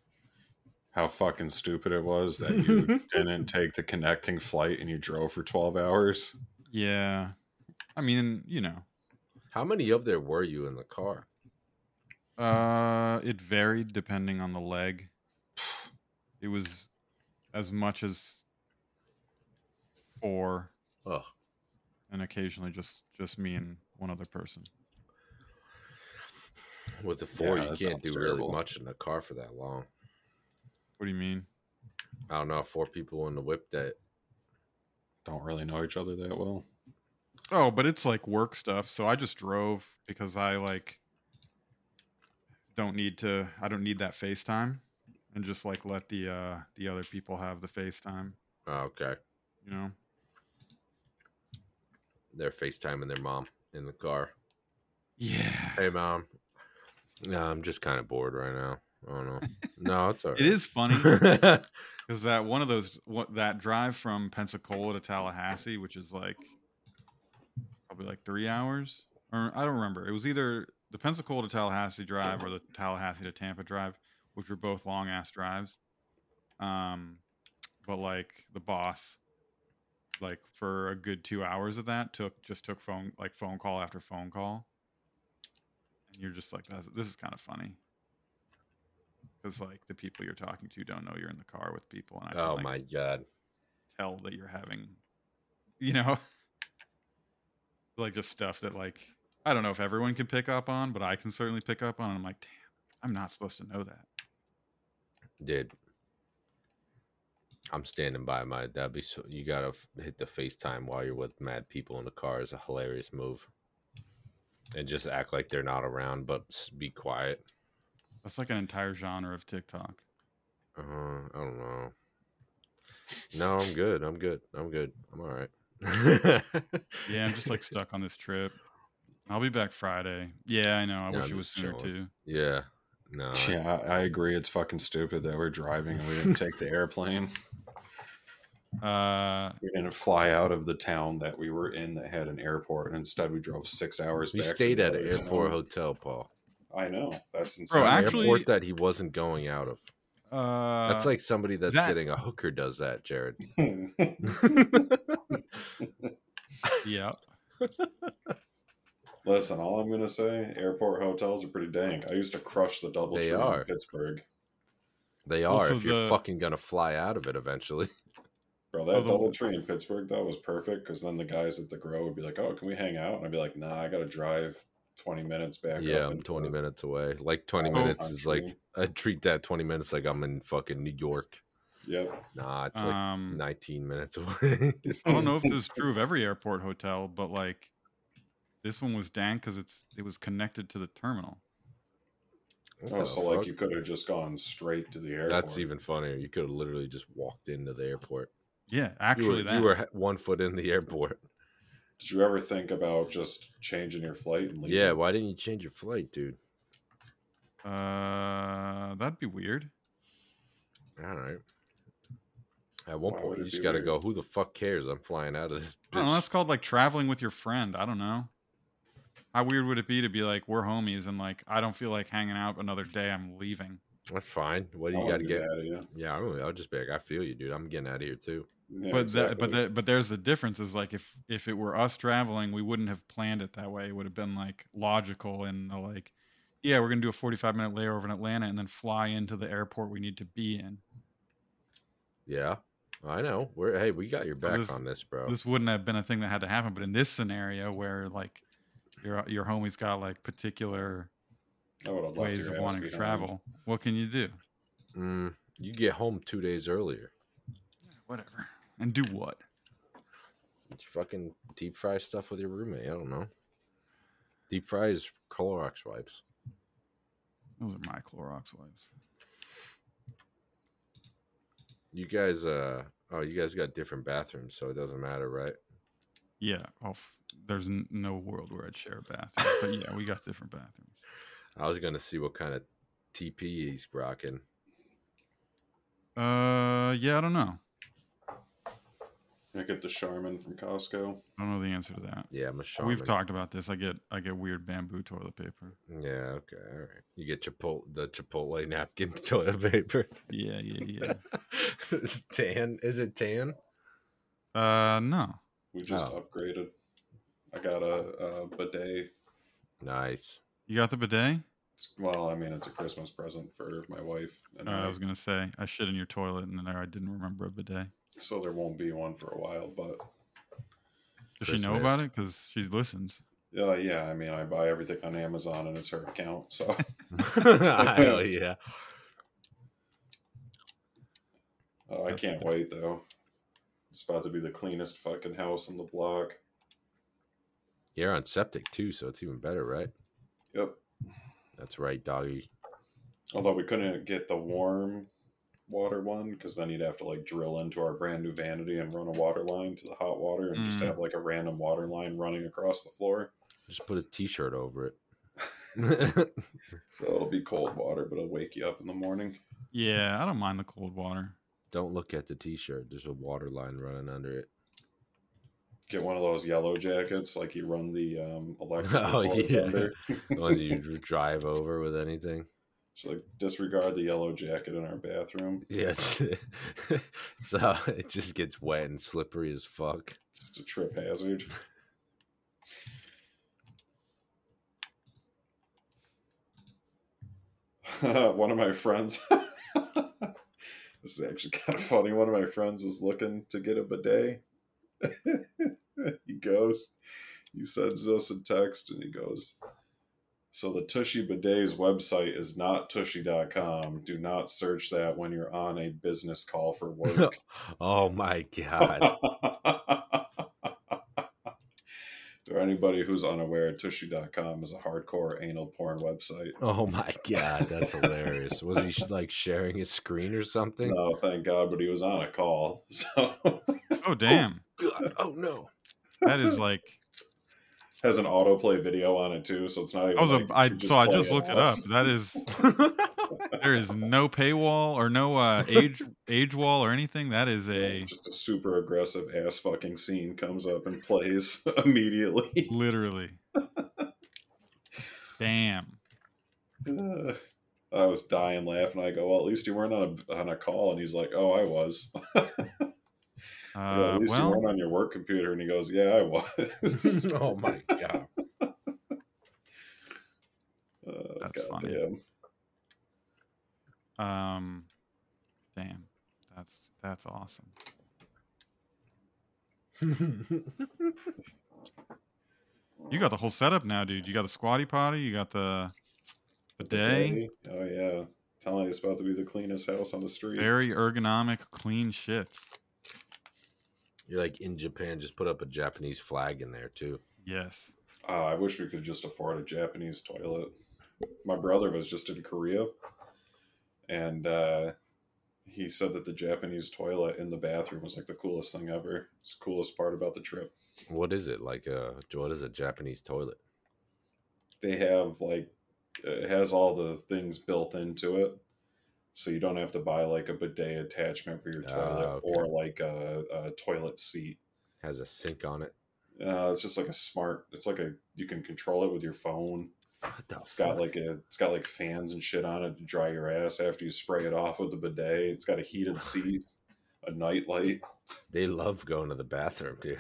how fucking stupid it was that you didn't take the connecting flight and you drove for 12 hours?
Yeah. I mean, you know,
How many of there were you in the car?
uh, it varied depending on the leg. It was as much as four,
Ugh.
and occasionally just just me and one other person.
With the four,
Yeah,
you can't do
sounds
really much in the car for that long.
What do you mean?
I don't know. Four people in the whip that
Don't really know each other that well.
Oh, but it's like work stuff. So I just drove because I like don't need to I don't need that FaceTime and just like let the uh the other people have the FaceTime,
Oh, okay.
you know?
They're FaceTiming their mom in the car.
Yeah.
Hey, mom. No, I'm just kind of bored right now. I don't know. No, it's all right.
It is funny because that one of those what that drive from Pensacola to Tallahassee, which is like probably like three hours, or I don't remember. It was either the Pensacola to Tallahassee drive or the Tallahassee to Tampa drive, which were both long ass drives. Um, but like the boss, like for a good two hours of that, took just took phone like phone call after phone call, and you're just like, That's, this is kind of funny because like the people you're talking to don't know you're in the car with people, and I can,
Oh
like,
my god.
tell that you're having, you know, like just stuff that like I don't know if everyone can pick up on, but I can certainly pick up on. And I'm like, damn, I'm not supposed to know that.
Dude, I'm standing by my. That'd be so. You gotta f- hit the FaceTime while you're with mad people in the car is a hilarious move. And just act like they're not around, but s- be quiet.
That's like an entire genre of TikTok.
Uh, I don't know. No, I'm good. I'm good. I'm good. I'm all right.
Yeah, I'm just like stuck on this trip. I'll be back Friday. Yeah, I know. I
Yeah,
wish
I'm
it was
just
sooner
chilling.
too.
Yeah. No. I-
Yeah, I, I agree. It's fucking stupid that we're driving and we didn't take the airplane.
Uh,
We didn't fly out of the town that we were in that had an airport, and instead we drove six hours.
We
back
stayed at an airport
town.
hotel, Paul.
I know that's insane.
Bro,
An
actually-
airport that he wasn't going out of.
uh,
That's like somebody that's
that-
getting a hooker does that, Jared.
yeah.
Listen, all I'm gonna say, airport hotels are pretty dank. I used to crush the double
They
tree
are.
in Pittsburgh.
They are
Also
if you're
the-
fucking gonna fly out of it eventually.
Bro, that
Oh, the-
double tree in Pittsburgh that was perfect because then the guys at the grow would be like, "Oh, can we hang out?" And I'd be like, "Nah, I gotta drive twenty minutes back."
yeah,
up
I'm 20
the-
minutes away. Like 20
Oh,
minutes is like
country.
I treat that 20 minutes like I'm in fucking New York.
Yep.
Nah, it's like
Um,
19 minutes away.
I don't know if this is true of every airport hotel, but like this one was dank because it's it was connected to the terminal.
What
Oh,
the
so like you could have just gone straight to the airport.
That's even funnier. You could have literally just walked into the airport.
Yeah,
You
actually,
were,
that
you were one foot in the airport.
Did you ever think about just changing your flight and leaving?
Yeah, why didn't you change your flight, dude?
uh, that'd be weird.
All right. At one
Why
point, you just got to go. Who the fuck cares? I'm flying out of this.
I don't know. That's called like traveling with your friend. I don't know. How weird would it be to be like we're homies and like I don't feel like hanging out another day. I'm leaving.
That's fine. What do you got to get?
mad at you.
Yeah, I don't, I'll just be like, I feel you, dude. I'm getting out of here too.
Yeah,
but
exactly.
that, but that, but there's the difference. Is like if if it were us traveling, we wouldn't have planned it that way. It would have been like logical and uh, like, yeah, we're gonna do a 45 minute layover in Atlanta and then fly into the airport we need to be in.
Yeah. I know. We're hey, we got your back
this-
on this, bro.
This wouldn't have been a thing that had to happen, but in this scenario where like your your homie's got like particular
I would have left
ways of wanting to
behind.
travel, what can you do?
Mm, you get home two days earlier.
Whatever. And do what?
You fucking deep fry stuff with your roommate. I don't know. Deep fries Clorox wipes.
Those are my Clorox wipes.
You guys, uh, oh, you guys got different bathrooms, so it doesn't matter, right?
Yeah. Oh, there's n- no world where I'd share a bathroom. but yeah, we got different bathrooms.
I was gonna see what kind of TP he's rocking.
Uh, yeah, I don't know.
I get the Charmin from Costco.
I don't know the answer to that.
Yeah, I'm a Charmin.
We've talked about this. I get I get weird bamboo toilet paper.
Yeah, okay, all right. You get Chipotle, the Chipotle napkin toilet paper.
Yeah, yeah, yeah.
it's tan. Is it tan?
Uh, no.
We just
Oh.
upgraded. I got a, a bidet.
Nice.
You got the bidet?
It's, well, I mean, it's a Christmas present for my wife, and
Uh, I
I,
was gonna say I shit in your toilet, and then I didn't remember a bidet.
so there won't be one for a while. But
Does she know about it? Because she listens.
uh, yeah, I mean, I buy everything on Amazon, and it's her account. So
Hell yeah.
Oh, I can't wait though. It's about to be the cleanest fucking house on the block.
You're on septic too, so it's even better, right?
Yep.
That's right, doggy.
Although we couldn't get the warm water one because then you'd have to like drill into our brand new vanity and run a water line to the hot water and just
Mm.
have like a random water line running across the floor.
Just put a t-shirt over it.
So it'll be cold water, but it'll wake you up in the morning.
Yeah, I don't mind the cold water.
Don't look at the t-shirt. There's a water line running under it.
Get one of those yellow jackets, like you run the um, electric.
Oh yeah, the ones you drive over with anything.
So like disregard the yellow jacket in our bathroom.
Yes, it's uh, it just gets wet and slippery as fuck.
It's a trip hazard. one of my friends this is actually kind of funny. One of my friends was looking to get a bidet. He goes he sends us a text and he goes so the tushy bidet's website is not tushy.com do not search that when you're on a business call for work.
Oh my god!
For anybody who's unaware, Tushy.com is a hardcore anal porn website.
Oh my god, that's hilarious. Was he like sharing his screen or something?
No, thank God, but he was on a call. So
Oh damn, oh,
God, oh no.
that is like
has an autoplay video on it too, so it's not even.
I was a,
like,
I so I
play
just looked it up. That is there is no paywall or no uh, age age wall or anything. That is a
Just a super aggressive ass fucking scene comes up and plays immediately.
literally. Damn.
Uh, I was dying laughing. I go, well, at least you weren't on a on a call, and he's like, oh, I was. I go,
Uh,
at least you weren't on your work computer, and he goes, yeah, I was.
oh my god.
Uh,
That's funny.
goddamn.
Um, damn, that's that's awesome. You got the whole setup now, dude. You got the squatty potty. You got the bidet.
Oh yeah, telling you it's about to be the cleanest house on the street.
Very ergonomic, clean shits.
You're like in Japan, just put up a Japanese flag in there too.
Yes.
Uh, I wish we could just afford a Japanese toilet. My brother was just in Korea, and uh, he said that the Japanese toilet in the bathroom was like the coolest thing ever. It's the coolest part about the trip.
What is it like? A what is a Japanese toilet?
They have like it has all the things built into it, so you don't have to buy like a bidet attachment for your
Ah,
toilet
okay.
or like a, a toilet seat.
Has a sink on it.
Uh, it's just like a smart. It's like a you can control it with your phone.
What the
It's got like a it's got like fans and shit on it to dry your ass after you spray it off with the bidet. It's got a heated seat, a night light.
They love going to the bathroom, dude.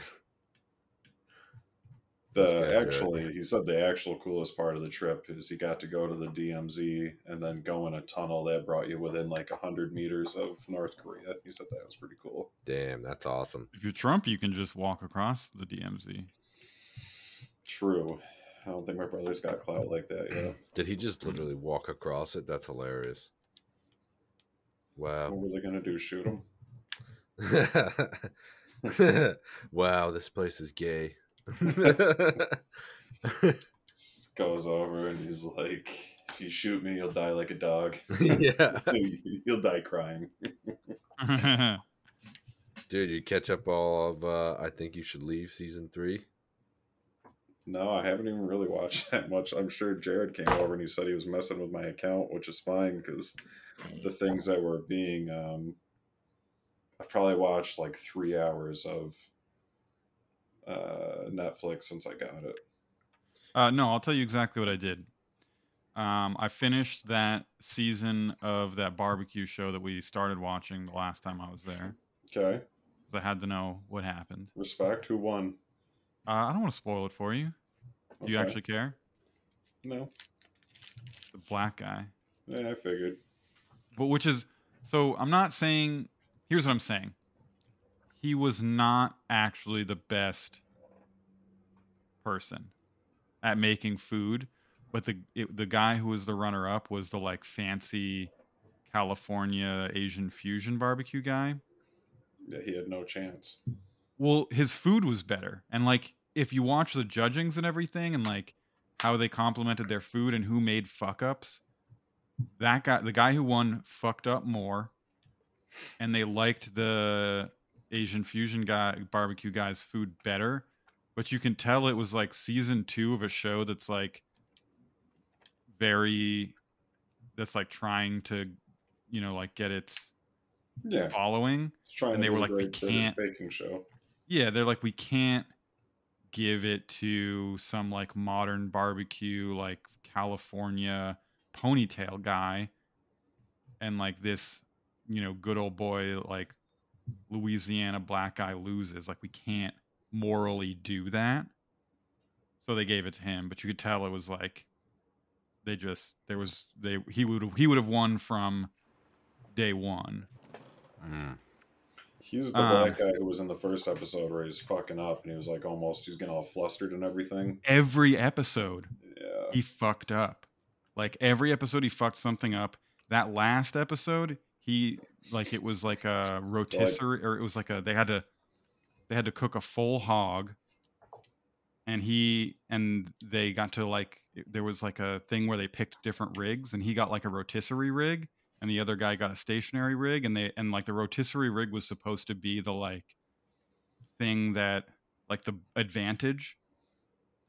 These guys
The
are-
actually, he said the actual coolest part of the trip is he got to go to the DMZ and then go in a tunnel that brought you within like hundred meters of North Korea. He said that was pretty cool.
Damn, that's awesome.
If you're Trump, you can just walk across the DMZ.
True. I don't think my brother's got clout like that yet.
Did he just literally walk across it? That's hilarious. Wow.
What were they gonna do? Shoot him?
wow, this place is gay.
Goes over and he's like, "If you shoot me, you'll die like a dog."
Yeah.
you'll die crying.
Dude, you catch up all of uh I think you should leave season three.
No, I haven't even really watched that much. I'm sure Jared came over and he said he was messing with my account, which is fine because the things that were being, um, I've probably watched like three hours of uh, Netflix since I got it.
Uh, no, I'll tell you exactly what I did. Um, I finished that season of that barbecue show that we started watching the last time I was there.
Okay.
I had to know what happened.
Respect. Who won?
Uh, I don't want to spoil it for you. Do you
Okay.
actually care?
No.
The black guy.
Yeah, I figured.
But which is so I'm not saying here's what I'm saying. He was not actually the best person at making food, but the it, the guy who was the runner up was the like fancy California Asian fusion barbecue guy.
Yeah, he had no chance.
Well, his food was better. And like if you watch the judgings and everything and like how they complimented their food and who made fuck ups, that guy the guy who won fucked up more and they liked the Asian fusion guy barbecue guy's food better. But you can tell it was like season two of a show that's like very that's like trying to, you know, like get its
Yeah.
following.
It's trying
and they were like, we can't
baking show.
Yeah, they're like, we can't give it to some like modern barbecue, like California ponytail guy, and like this, you know, good old boy, like Louisiana black guy loses. Like, we can't morally do that. So they gave it to him, but you could tell it was like they just there was they he would he would have won from day one. Mm.
He's the
Um,
black guy who was in the first episode where he's fucking up and he was like almost he's getting all flustered and everything.
every episode
Yeah.
he fucked up like every episode he fucked something up that last episode he like it was like a rotisserie or it was like a they had to they had to cook a full hog and he and they got to like there was like a thing where they picked different rigs and he got like a rotisserie rig and the other guy got a stationary rig and they and like the rotisserie rig was supposed to be the like thing that like the advantage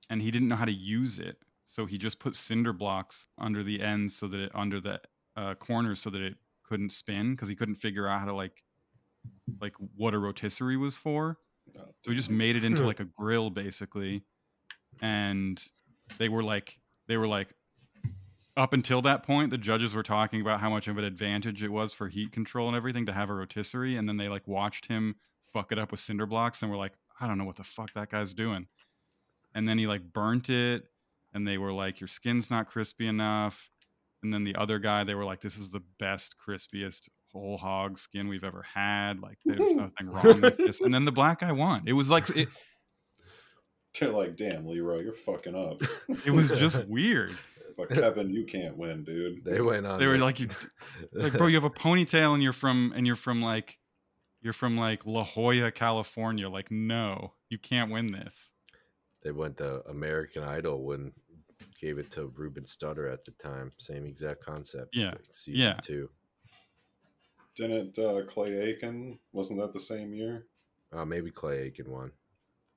and he didn't know how to use it. So he just put cinder blocks under the ends so that it under the uh, corners so that it couldn't spin because he couldn't figure out how to like like what a rotisserie was for. So he just made it into like a grill basically. And they were like they were like up until that point the judges were talking about how much of an advantage it was for heat control and everything to have a rotisserie and then they like watched him fuck it up with cinder blocks and were like i don't know what the fuck that guy's doing. And then he like burnt it and they were like your skin's not crispy enough. And then the other guy they were like this is the best crispiest whole hog skin we've ever had. Like there's nothing wrong with this. And then the black guy won. It was like it,
They're like, damn, Leroy, you're fucking up.
it was just weird
But Kevin, you can't win, dude.
They went on.
they were like you like bro you have a ponytail and you're from and you're from like you're from like la jolla california like no you can't win this
they went to American Idol when gave it to Ruben Studdard at the time. Same exact concept.
Yeah,
like season
yeah.
two.
Didn't uh, Clay Aiken? Wasn't that the same year?
Uh, maybe Clay Aiken won.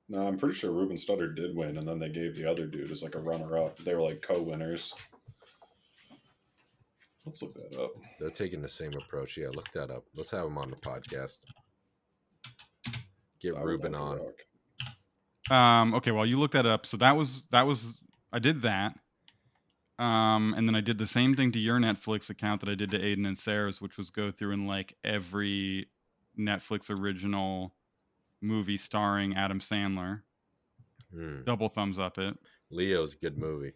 No, I'm pretty sure Ruben Studdard did win, and then they gave the other dude as like a runner-up. They were like co-winners. Let's look that up.
They're taking the same approach. Yeah, look that up. Let's have him on the podcast. Get
I
Ruben on.
Um, okay, well, you looked that up. So that was that was I did that. Um, and then I did the same thing to your Netflix account that I did to Aiden and Sarah's, which was go through and like every Netflix original movie starring Adam Sandler.
Hmm.
double thumbs up it.
Leo's a good movie.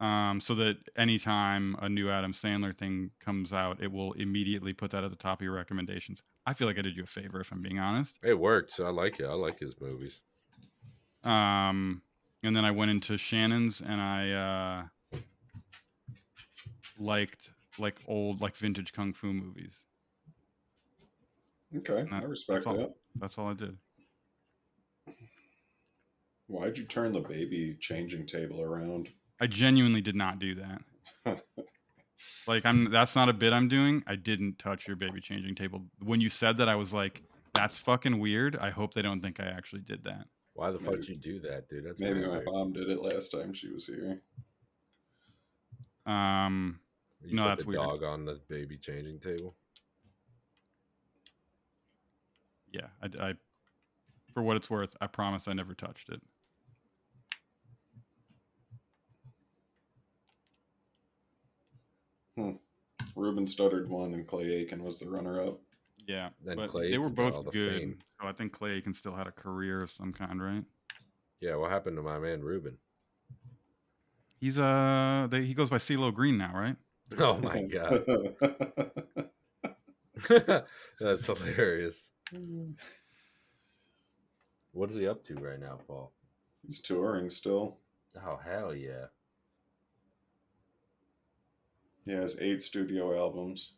Um, so that anytime a new Adam Sandler thing comes out, it will immediately put that at the top of your recommendations. I feel like I did you a favor if I'm being honest.
It worked. I like it. I like his movies.
Um, and then I went into Shannon's and I uh, liked like old like vintage kung fu movies.
Okay,
And
I respect
that's all,
that.
That's all I did.
Why'd you turn the baby changing table around?
I genuinely did not do that. like I'm that's not a bit I'm doing. I didn't touch your baby changing table. When you said that I was like that's fucking weird. I hope they don't think I actually did that.
Why the fuck did you do that, dude? That's
Maybe my
weird.
mom did it last time she was here.
Um
You
no,
put
that's
the
weird.
dog on the baby changing table.
Yeah, I, I for what it's worth, I promise I never touched it.
Hmm. Ruben Studdard won and Clay Aiken was the runner up.
Yeah,
Then
but
Clay
they were
Aiken got all
both
the
good.
fame.
So I think Clay Aiken still had a career of some kind, right?
Yeah, what happened to my man Ruben?
He's uh, they, he goes by CeeLo Green now, right?
Oh my god, that's hilarious. What is he up to right now, Paul?
He's touring still.
Oh hell yeah!
He has eight studio albums.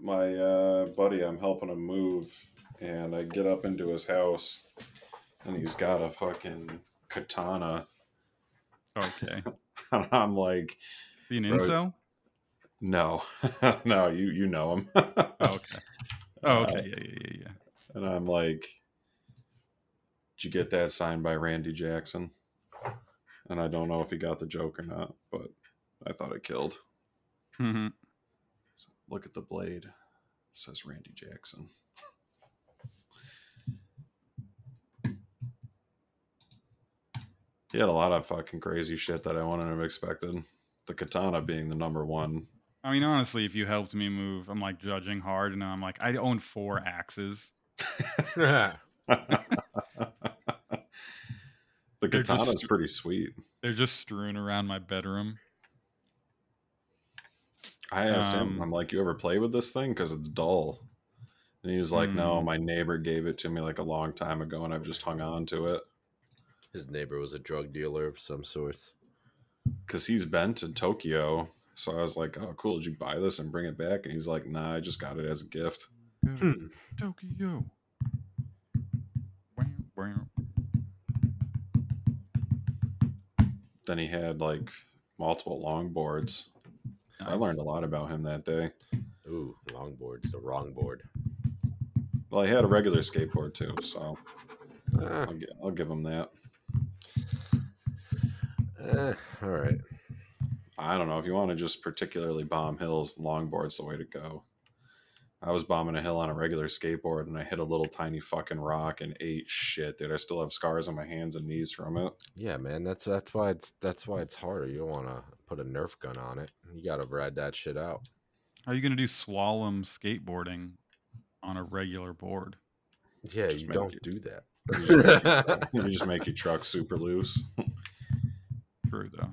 My uh, buddy, I'm helping him move, and I get up into his house, and he's got a fucking katana.
Okay.
And I'm like,
Is he an incel?
No, no, you you know him.
Oh, okay. Oh,
Uh,
okay. Yeah, yeah, yeah, yeah.
And I'm like, did you get that signed by Randy Jackson? And I don't know if he got the joke or not, but I thought it killed.
Mm-hmm.
Look at the blade. It says Randy Jackson. He had a lot of fucking crazy shit that I wouldn't have expected. The katana being the number one.
I mean, honestly, if you helped me move, I'm like judging hard, and I'm like, I own four axes.
The
They're just-
pretty sweet.
They're just strewn around my bedroom.
I asked him,
Um,
I'm like, you ever play with this thing? Because it's dull. And he was like, no,
Hmm.
my neighbor gave it to me like a long time ago and I've just hung on to it.
His neighbor was a drug dealer of some sort.
Because he's been to Tokyo. So I was like, oh, cool. Did you buy this and bring it back? And he's like, nah, I just got it as a gift.
Hmm. Tokyo. Wow, wow.
Then he had like multiple longboards. I learned a lot about him that day.
Ooh, longboard's the wrong board.
Well, he had a regular skateboard too. So
Ah,
I'll, I'll give him that.
eh, all right.
I don't know if you want to just particularly bomb hills, longboard's the way to go. I was bombing a hill on a regular skateboard and I hit a little tiny fucking rock and ate shit, dude. I still have scars on my hands and knees from it.
Yeah, man. That's that's why it's that's why it's harder. You don't want to put a Nerf gun on it. You got to ride that shit out.
How are you gonna do slalom skateboarding on a regular board?
Yeah,
Just
you don't
it-
do that.
You just make your- you just make your truck super loose.
True though.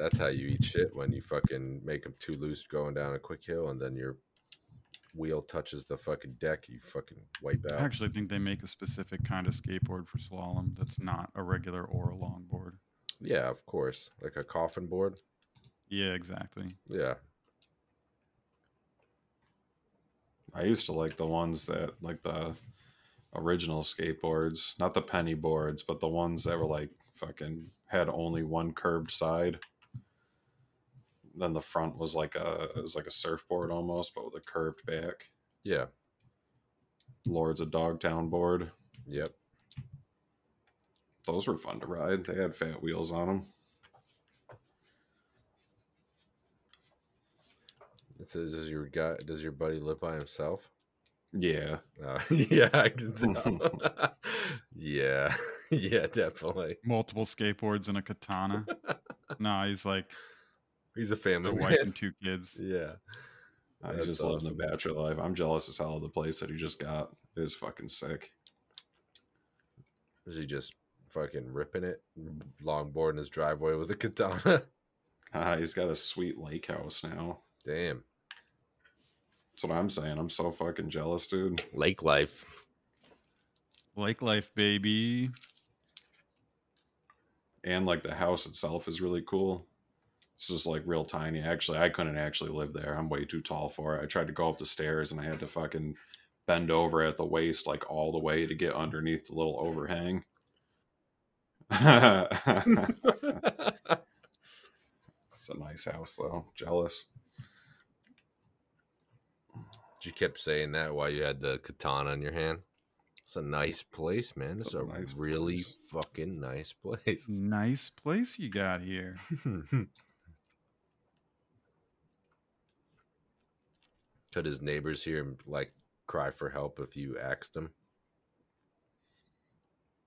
That's how you eat shit when you fucking make them too loose going down a quick hill, and then your wheel touches the fucking deck. You fucking wipe out.
I actually think they make a specific kind of skateboard for slalom that's not a regular or a longboard.
Yeah, of course. Like a coffin board.
Yeah, exactly.
Yeah.
I used to like the ones that like the original skateboards, not the penny boards, but the ones that were like fucking had only one curved side. Then the front was like a it was like a surfboard almost, but with a curved back.
Yeah.
Lords of Dogtown board.
Yep.
Those were fun to ride. They had fat wheels on them.
It says, does your guy, does your buddy live by himself?
Yeah.
Uh, yeah, I can tell. yeah, yeah, definitely.
Multiple skateboards and a katana. no, he's like
He's a family
a
man.
wife and two kids.
Yeah.
I
That's
just living
awesome.
the bachelor life. I'm jealous as hell of the place that he just got. It is fucking sick.
Is he just fucking ripping it, longboard in his driveway with a katana?
Uh, he's got a sweet lake house now.
Damn.
That's what I'm saying. I'm so fucking jealous, dude.
Lake life.
Lake life, baby.
And like the house itself is really cool. It's just like real tiny. Actually, I couldn't actually live there. I'm way too tall for it. I tried to go up the stairs and I had to fucking bend over at the waist like all the way to get underneath the little overhang. It's a nice house though. Jealous.
You kept saying that while you had the katana in your hand. It's a nice place, man. It's a,
nice
really fucking nice place.
Nice place you got here.
Could his neighbors hear him like cry for help if you asked him?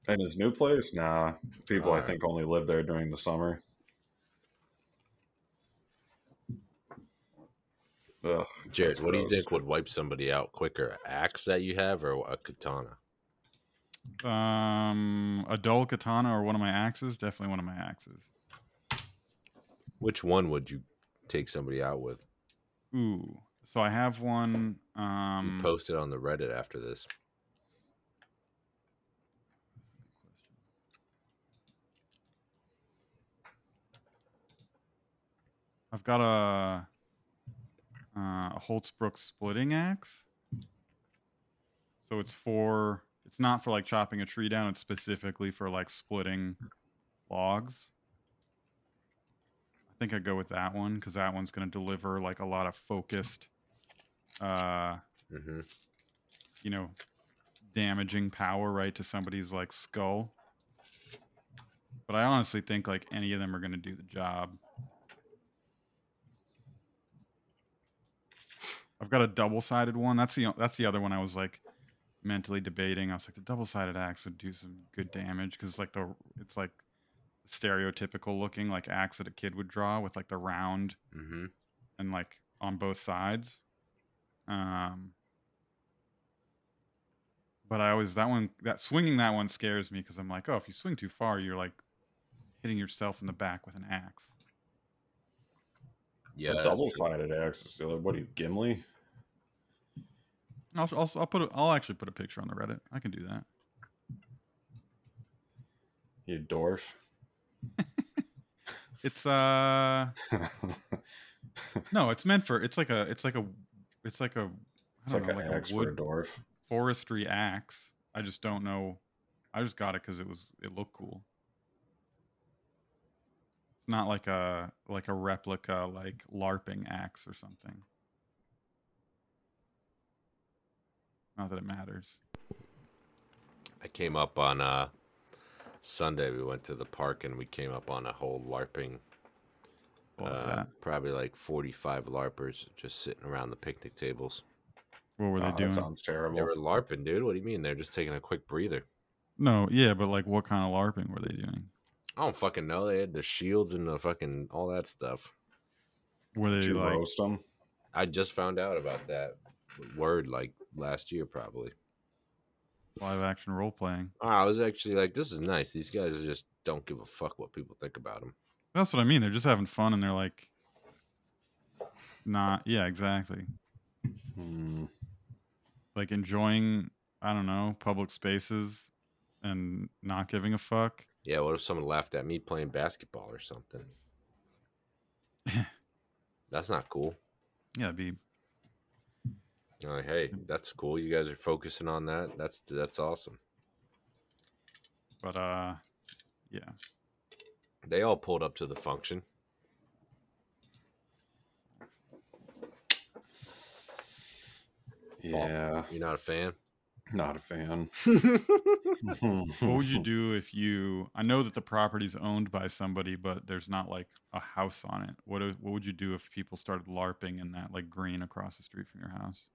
In his new place? Nah. People I
Alright.
think only live there during the summer. Ugh,
Jared,
that's
what do you think would wipe somebody out quicker? Axe that you have or a katana?
Um, a dull katana or one of my axes? Definitely one of my axes.
Which one would you take somebody out with?
Ooh, so I have one.
You
Um,
post it on the Reddit after this.
I've got a uh, a Hults Bruk splitting axe. So it's for it's not for like chopping a tree down. It's specifically for like splitting logs. I think I go with that one because that one's going to deliver like a lot of focused, uh,
Mm-hmm.
you know, damaging power right to somebody's like skull. But I honestly think like any of them are going to do the job. I've got a double-sided one. That's the that's the other one I was like mentally debating. I was like the double-sided axe would do some good damage because like the it's like stereotypical looking like axe that a kid would draw with like the round
Mm-hmm.
and like on both sides. Um, but I always that one that swinging that one scares me because I'm like, oh, if you swing too far, you're like hitting yourself in the back with an axe.
Yeah,
double sided axe is still what are you, Gimli?
I'll, I'll I'll put a, I'll actually put a picture on the Reddit. I can do that.
You dwarf.
It's uh no, it's meant for it's like a it's like a it's like a I
It's like
know,
an
like
axe
a
for a
wood
dwarf.
forestry axe. I just don't know. I just got it because it was it looked cool. It's not like a like a replica like LARPing axe or something. Not that it matters.
I came up on uh Sunday. We went to the park and we came up on a whole LARPing.
What was
uh,
that?
Probably like forty-five LARPers just sitting around the picnic tables.
What were they
Oh, that
doing?
sounds terrible.
They were LARPing, dude. What do you mean? They're just taking a quick breather.
No, yeah, but like what kind of LARPing were they doing?
I don't fucking know. They had their shields and the fucking all that stuff.
Were they
Did you
like
roast them?
I just found out about that word like last year, probably.
live action role playing?
I was actually like, this is nice. These guys just don't give a fuck what people think about them.
That's what I mean. They're just having fun and they're like not yeah, exactly.
Hmm.
Like enjoying, I don't know, public spaces and not giving a fuck.
Yeah, what if someone laughed at me playing basketball or something? That's not cool.
Yeah, it'd be
like, hey, that's cool. You guys are focusing on that. That's that's awesome.
but uh yeah.
They all pulled up to the function.
Yeah,
You're not a fan?
not a fan.
What would you do if you I know that the property's owned by somebody but there's not like a house on it. What is, what would you do if people started larping in that like green across the street from your house?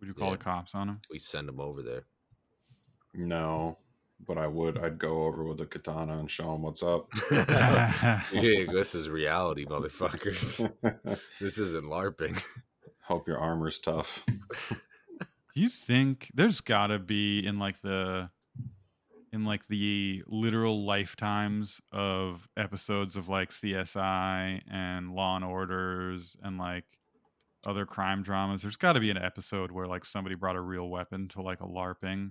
Would you call
Yeah.
the cops on them?
We send them over there.
No, but I would. I'd go over with a katana and show them what's up.
yeah, this is reality, motherfuckers. this isn't LARPing.
Hope your armor's tough.
Do you think there's got to be in like the in like the literal lifetimes of episodes of like CSI and Law and Orders and like other crime dramas. There's got to be an episode where like somebody brought a real weapon to like a larping.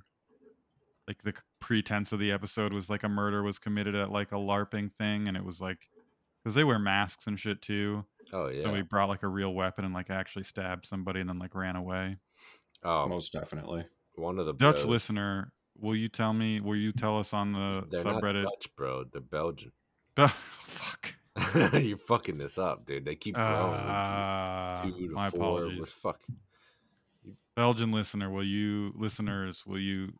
Like the c- pretense of the episode was like a murder was committed at like a larping thing and it was like cuz they wear masks and shit too.
Oh yeah.
So Somebody brought like a real weapon and like actually stabbed somebody and then like ran away.
Oh,
Most definitely.
one of the
Dutch
bros-
listener, will you tell me? Will you tell us on the
They're not
subreddit?
Dutch, bro. They're Belgian.
Fuck.
You're fucking this up, dude. They keep growing.
Uh,
two to
my
four.
apologies.
Fuck.
Belgian listener, will you listeners? Will you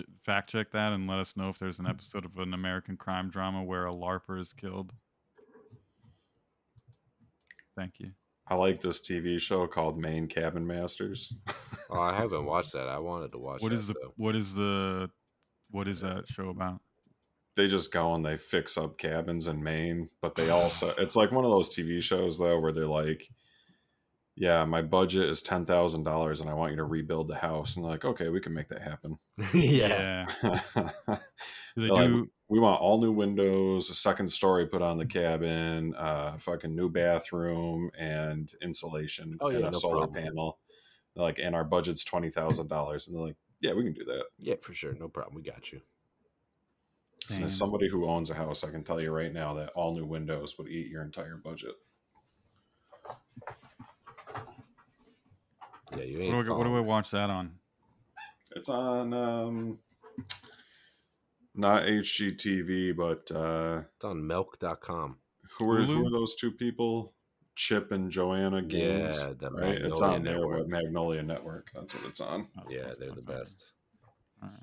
ch- fact check that and let us know if there's an hmm. episode of an American crime drama where a larper is killed? Thank you.
I like this TV show called Maine Cabin Masters.
Oh, I haven't watched that. I wanted to watch.
What
that,
is the
though.
what is the what is that show about?
they just go and they fix up cabins in Maine, but they also it's like one of those TV shows though where they're like, "Yeah, my budget is ten thousand dollars, and I want you to rebuild the house." And they're like, "Okay, we can make that happen."
Yeah. Do they
like,
do
we want all new windows, a second story put on the cabin, uh, fucking new bathroom, and insulation,
Oh,
and
yeah,
a
no
solar
problem.
panel. They're like, and our budget's twenty thousand dollars, and they're like, "Yeah, we can do that."
Yeah, for sure. No problem. We got you.
So as somebody who owns a house, I can tell you right now that all new windows would eat your entire budget.
Yeah, you
what do, I, what do I
falling.
watch that on?
It's on um not HGTV, but uh
It's on milk.com.
who are who are those two people? Chip and Joanna Gaines.
Yeah, the
right? It's
Magnolia
on there,
Network.
Magnolia Network. That's what it's on.
Oh,
Yeah, they're the best.
All right.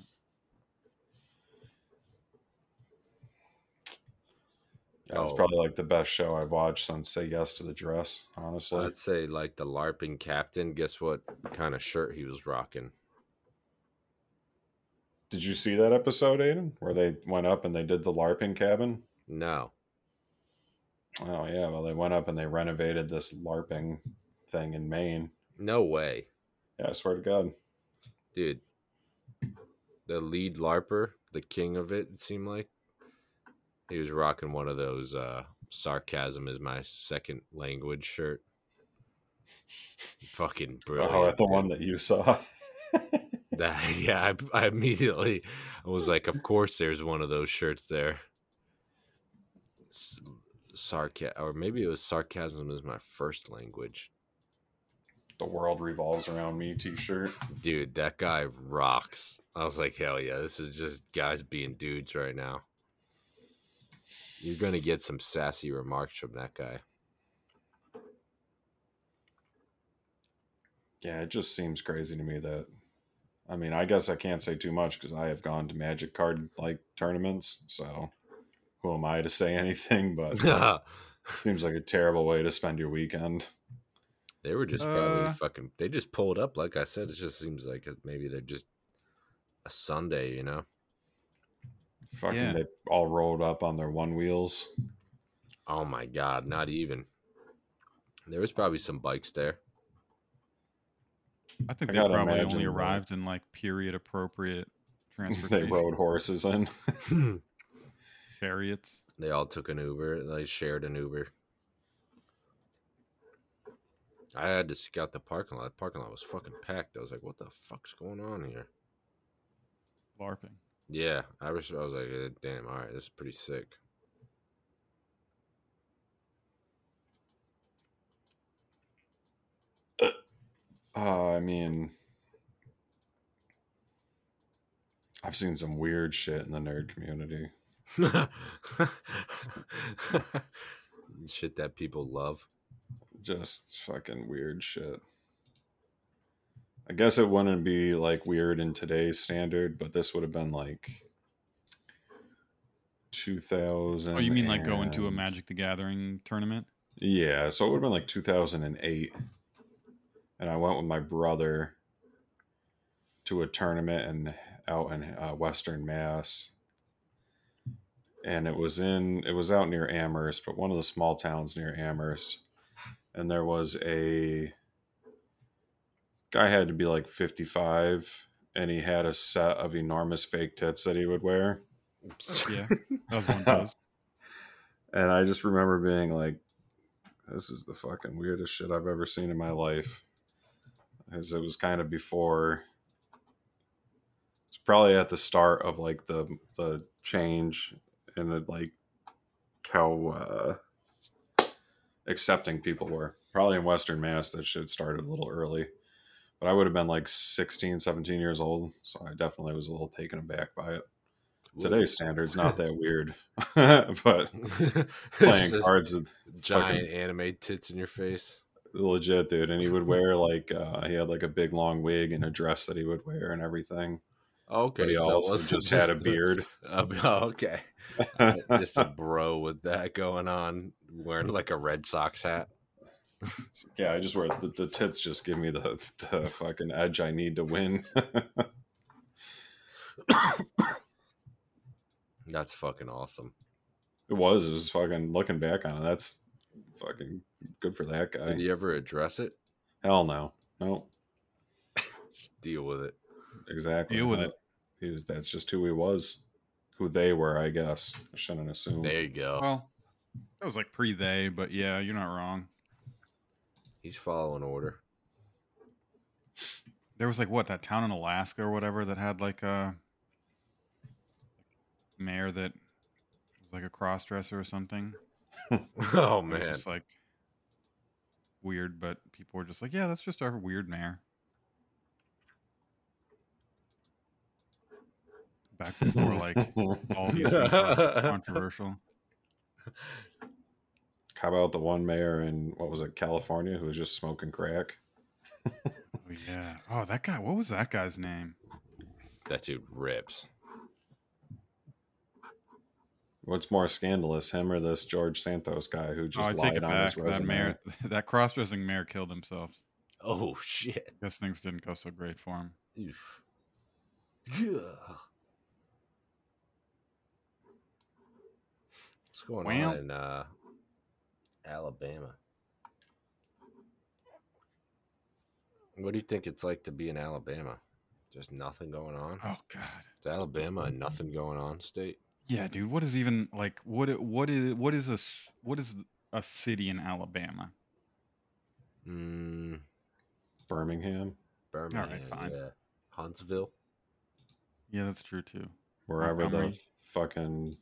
Oh.
probably like the best show I've watched since Say Yes to the Dress, honestly.
I'd say like the LARPing captain. Guess what kind of shirt he was rocking?
Did you see that episode, Aiden? Where they went up and they did the LARPing cabin?
No.
Oh yeah, well they went up and they renovated this LARPing thing in Maine.
No way,
Yeah, I swear to God.
dude. The lead LARPer, the king of it, it seemed like he was rocking one of those uh, "sarcasm is my second language" shirt. Fucking brilliant.
Oh, the one that you saw.
That, yeah, I, I immediately I was like, of course, there's one of those shirts there. Sarcasm, or maybe it was sarcasm is my first language.
the world revolves around me t-shirt.
Dude, that guy rocks. I was like, hell yeah, this is just guys being dudes right now. You're gonna get some sassy remarks from that guy.
Yeah, it just seems crazy to me that I mean, I guess I can't say too much because I have gone to magic card like tournaments, so who am I to say anything? But it seems like a terrible way to spend your weekend.
They were just probably
Uh.
fucking. They just pulled up, like I said. It just seems like maybe they're just a Sunday, you know.
Fucking,
Yeah.
they all rolled up on their one wheels.
Oh my god, not even. There was probably some bikes there.
I think
I
they probably
imagine
only
that-
arrived in like period appropriate
they rode horses in.
chariots.
They all took an Uber. They shared an Uber. I had to scout the parking lot. The parking lot was fucking packed. I was like, "What the fuck's going on here?"
LARPing.
Yeah, I was. I was like, eh, "Damn, all right, this is pretty sick."
Uh, I mean, I've seen some weird shit in the nerd community.
Shit that people love.
Just fucking weird shit. I guess it wouldn't be like weird in today's standard, but this would have been like 2000.
Oh, you mean like going to a Magic the Gathering tournament?
Yeah, so it would have been like 2008. And I went with my brother to a tournament and out in uh, Western Mass. And it was in it was out near Amherst, but one of the small towns near Amherst. And there was a guy had to be like 55 and he had a set of enormous fake tits that he would wear.
Yeah, that was one of those.
And I just remember being like, this is the fucking weirdest shit I've ever seen in my life. As it was kind of before it's probably at the start of like the the change and like how uh accepting people were. Probably in Western Mass that shit started a little early. But I would have been like 16, 17 years old, so I definitely was a little taken aback by it. Today's standards not that weird, but playing cards with
giant
fucking-
anime tits in your face.
legit dude and he would wear like uh he had like a big long wig and a dress that he would wear and everything
Okay,
but he
so
also
wasn't
just, had a beard
Uh, oh, okay. Uh, just a bro with that going on, wearing like a Red Sox hat.
yeah i just wear the, the tits just give me the, the fucking edge i need to win
That's fucking awesome.
it was it was fucking looking back on it that's fucking good for that guy
Did he ever address it?
hell no no
Just deal with it.
exactly
Deal with
That- he was that's just who he was who they were i guess i shouldn't assume
There you go.
Well, that was like pre they, but yeah, you're not wrong.
He's following order.
There was like what that town in Alaska or whatever that had like a mayor that was like a cross dresser or something.
oh man,
just like weird, but people were just like, yeah, that's just our weird mayor. Back before like all these things were controversial.
How about the one mayor in what was it california who was just smoking crack
Oh yeah. Oh, that guy. What was that guy's name?
that dude rips.
What's more scandalous, him or this George Santos guy who
Oh,
just
I take
lied
it
on
back.
his
That
resume?
mayor, that cross-dressing mayor, killed himself.
Oh shit.
Guess things didn't go so great for him.
Oof. Yeah. What's going
Well.
on in uh, Alabama? What do you think it's like to be in Alabama? Just nothing going on.
Oh God.
Is Alabama a nothing going on state?
Yeah, dude. What is even like? What? What is? What is a? s- What is a city in Alabama?
Mm,
Birmingham,
Birmingham.
fine.
Yeah. Huntsville.
Yeah, that's true too.
wherever the
Montgomery.
fucking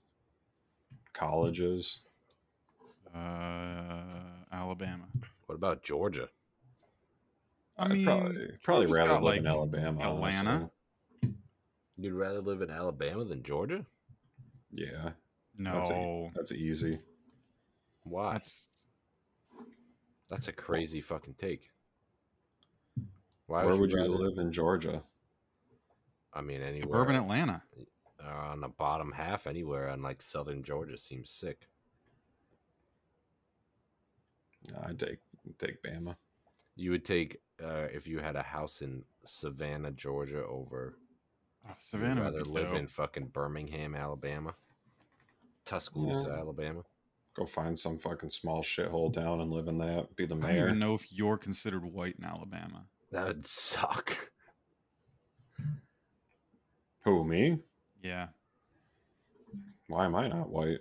colleges.
Uh, Alabama.
What about Georgia?
I
I'd
mean,
probably probably rather
got,
live in Alabama.
Atlanta.
honestly.
You'd rather live in Alabama than Georgia?
Yeah,
No,
that's, e- that's easy.
Why? That's,
that's
a crazy fucking take. Why
Where would you,
rather-
live in Georgia?
I mean, anywhere.
suburban Atlanta.
uh, on the bottom half, anywhere on like southern Georgia seems sick.
I'd take take Bama.
You would take uh, if you had a house in Savannah, Georgia, over.
Oh,
you'd
Savannah
rather
be
live in fucking Birmingham, Alabama, Tuscaloosa,
Yeah.
Alabama.
Go find some fucking small shithole town and live in that. Be the mayor.
I don't
mayor.
even know if you're considered white in Alabama.
That'd suck.
Who me?
Yeah,
Why am I not white?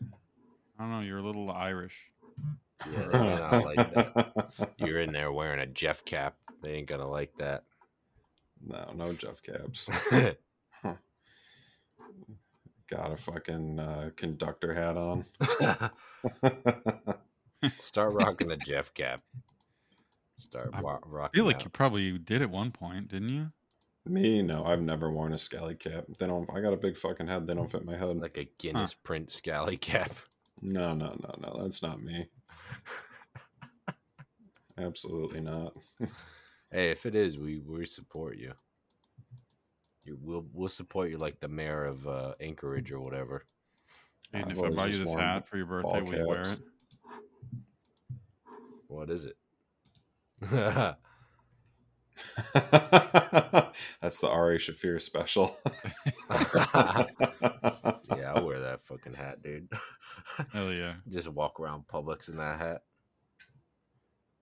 I don't know. You're a little Irish.
Yeah, they may not like that. You're in there wearing a Jeff cap. They ain't gonna like that.
No, no Jeff Caps. Got a fucking uh, conductor hat on.
Start rocking a Jeff cap. Start
I
wa-
I
rocking.
feel like
out.
you probably did at one point, didn't you?
Me, no, I've never worn a scally cap. They don't. I got a big fucking head. They don't fit my head.
like a Guinness print scally cap.
No, no, no, no. That's not me. Absolutely not.
Hey, if it is, we we support you. You we'll we'll support you like the mayor of uh, Anchorage or whatever.
And
I've
if I buy you this hat for your birthday,
ball
will you wear it?
What is it?
That's the Ari Shaffir special.
yeah, I'll wear that fucking hat, dude.
Hell yeah.
Just walk around Publix in that hat.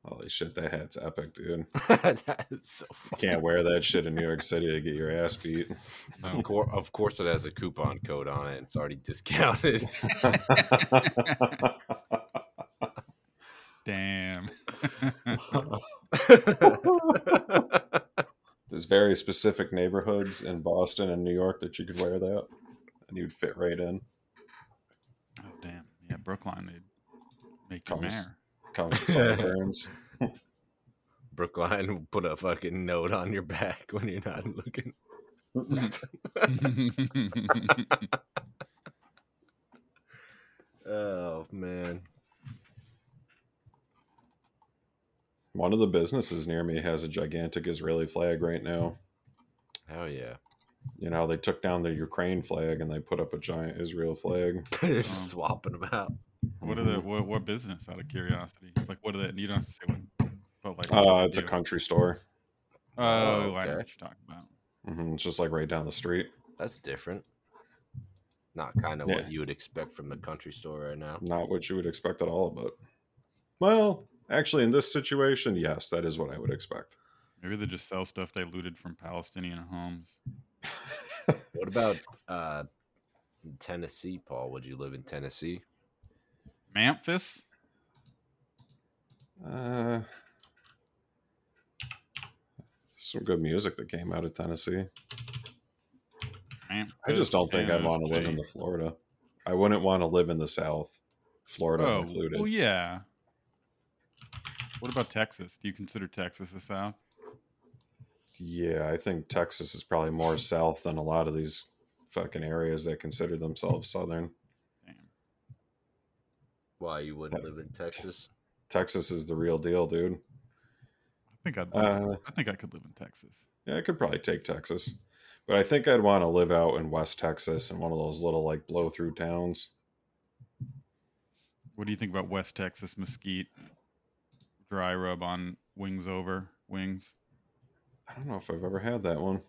Holy shit, that hat's epic, dude.
that is so
You can't wear that shit in New York City to get your ass beat.
Of course, of course, it has a coupon code on it. It's already discounted.
Damn.
There's very specific neighborhoods in Boston and New York that you could wear that, and you'd fit right in.
Brookline they'd make you
Comes,
mayor.
comes with sideburns.
Brookline will put a fucking note on your back when you're not looking. oh man.
One of the businesses near me has a gigantic Israeli flag right now.
Hell yeah.
You know, they took down the Ukraine flag and they put up a giant Israel flag.
They're just swapping them out.
What are the what, what business out of curiosity? Like what are they you don't have to say what but like what
Uh,
they
it's a country store.
Oh,
Oh,
I know what you're talking about.
hmm It's just like right down the street.
That's different. Not kind of
Yeah.
what you would expect from the country store right now.
Not what you would expect at all, but well, actually, in this situation, yes, that is what I would expect.
Maybe they just sell stuff they looted from Palestinian homes.
What about uh Tennessee, Paul? Would you live in Tennessee?
Memphis?
Uh, some good music that came out of Tennessee. I just don't think I'd want to live in the Florida. I wouldn't want to live in the South, Florida
Oh,
included.
well, yeah. What about Texas? Do you consider Texas the South?
Yeah, I think Texas is probably more south than a lot of these fucking areas that consider themselves southern. Damn.
Why you wouldn't live in Texas?
Texas is the real deal, dude.
I think I'd.
Uh,
I think I could live in Texas.
Yeah, I could probably take Texas. But I think I'd want to live out in West Texas in one of those little like blow through towns.
What do you think about West Texas mesquite? Dry rub on wings over wings.
I don't know if I've ever had that one.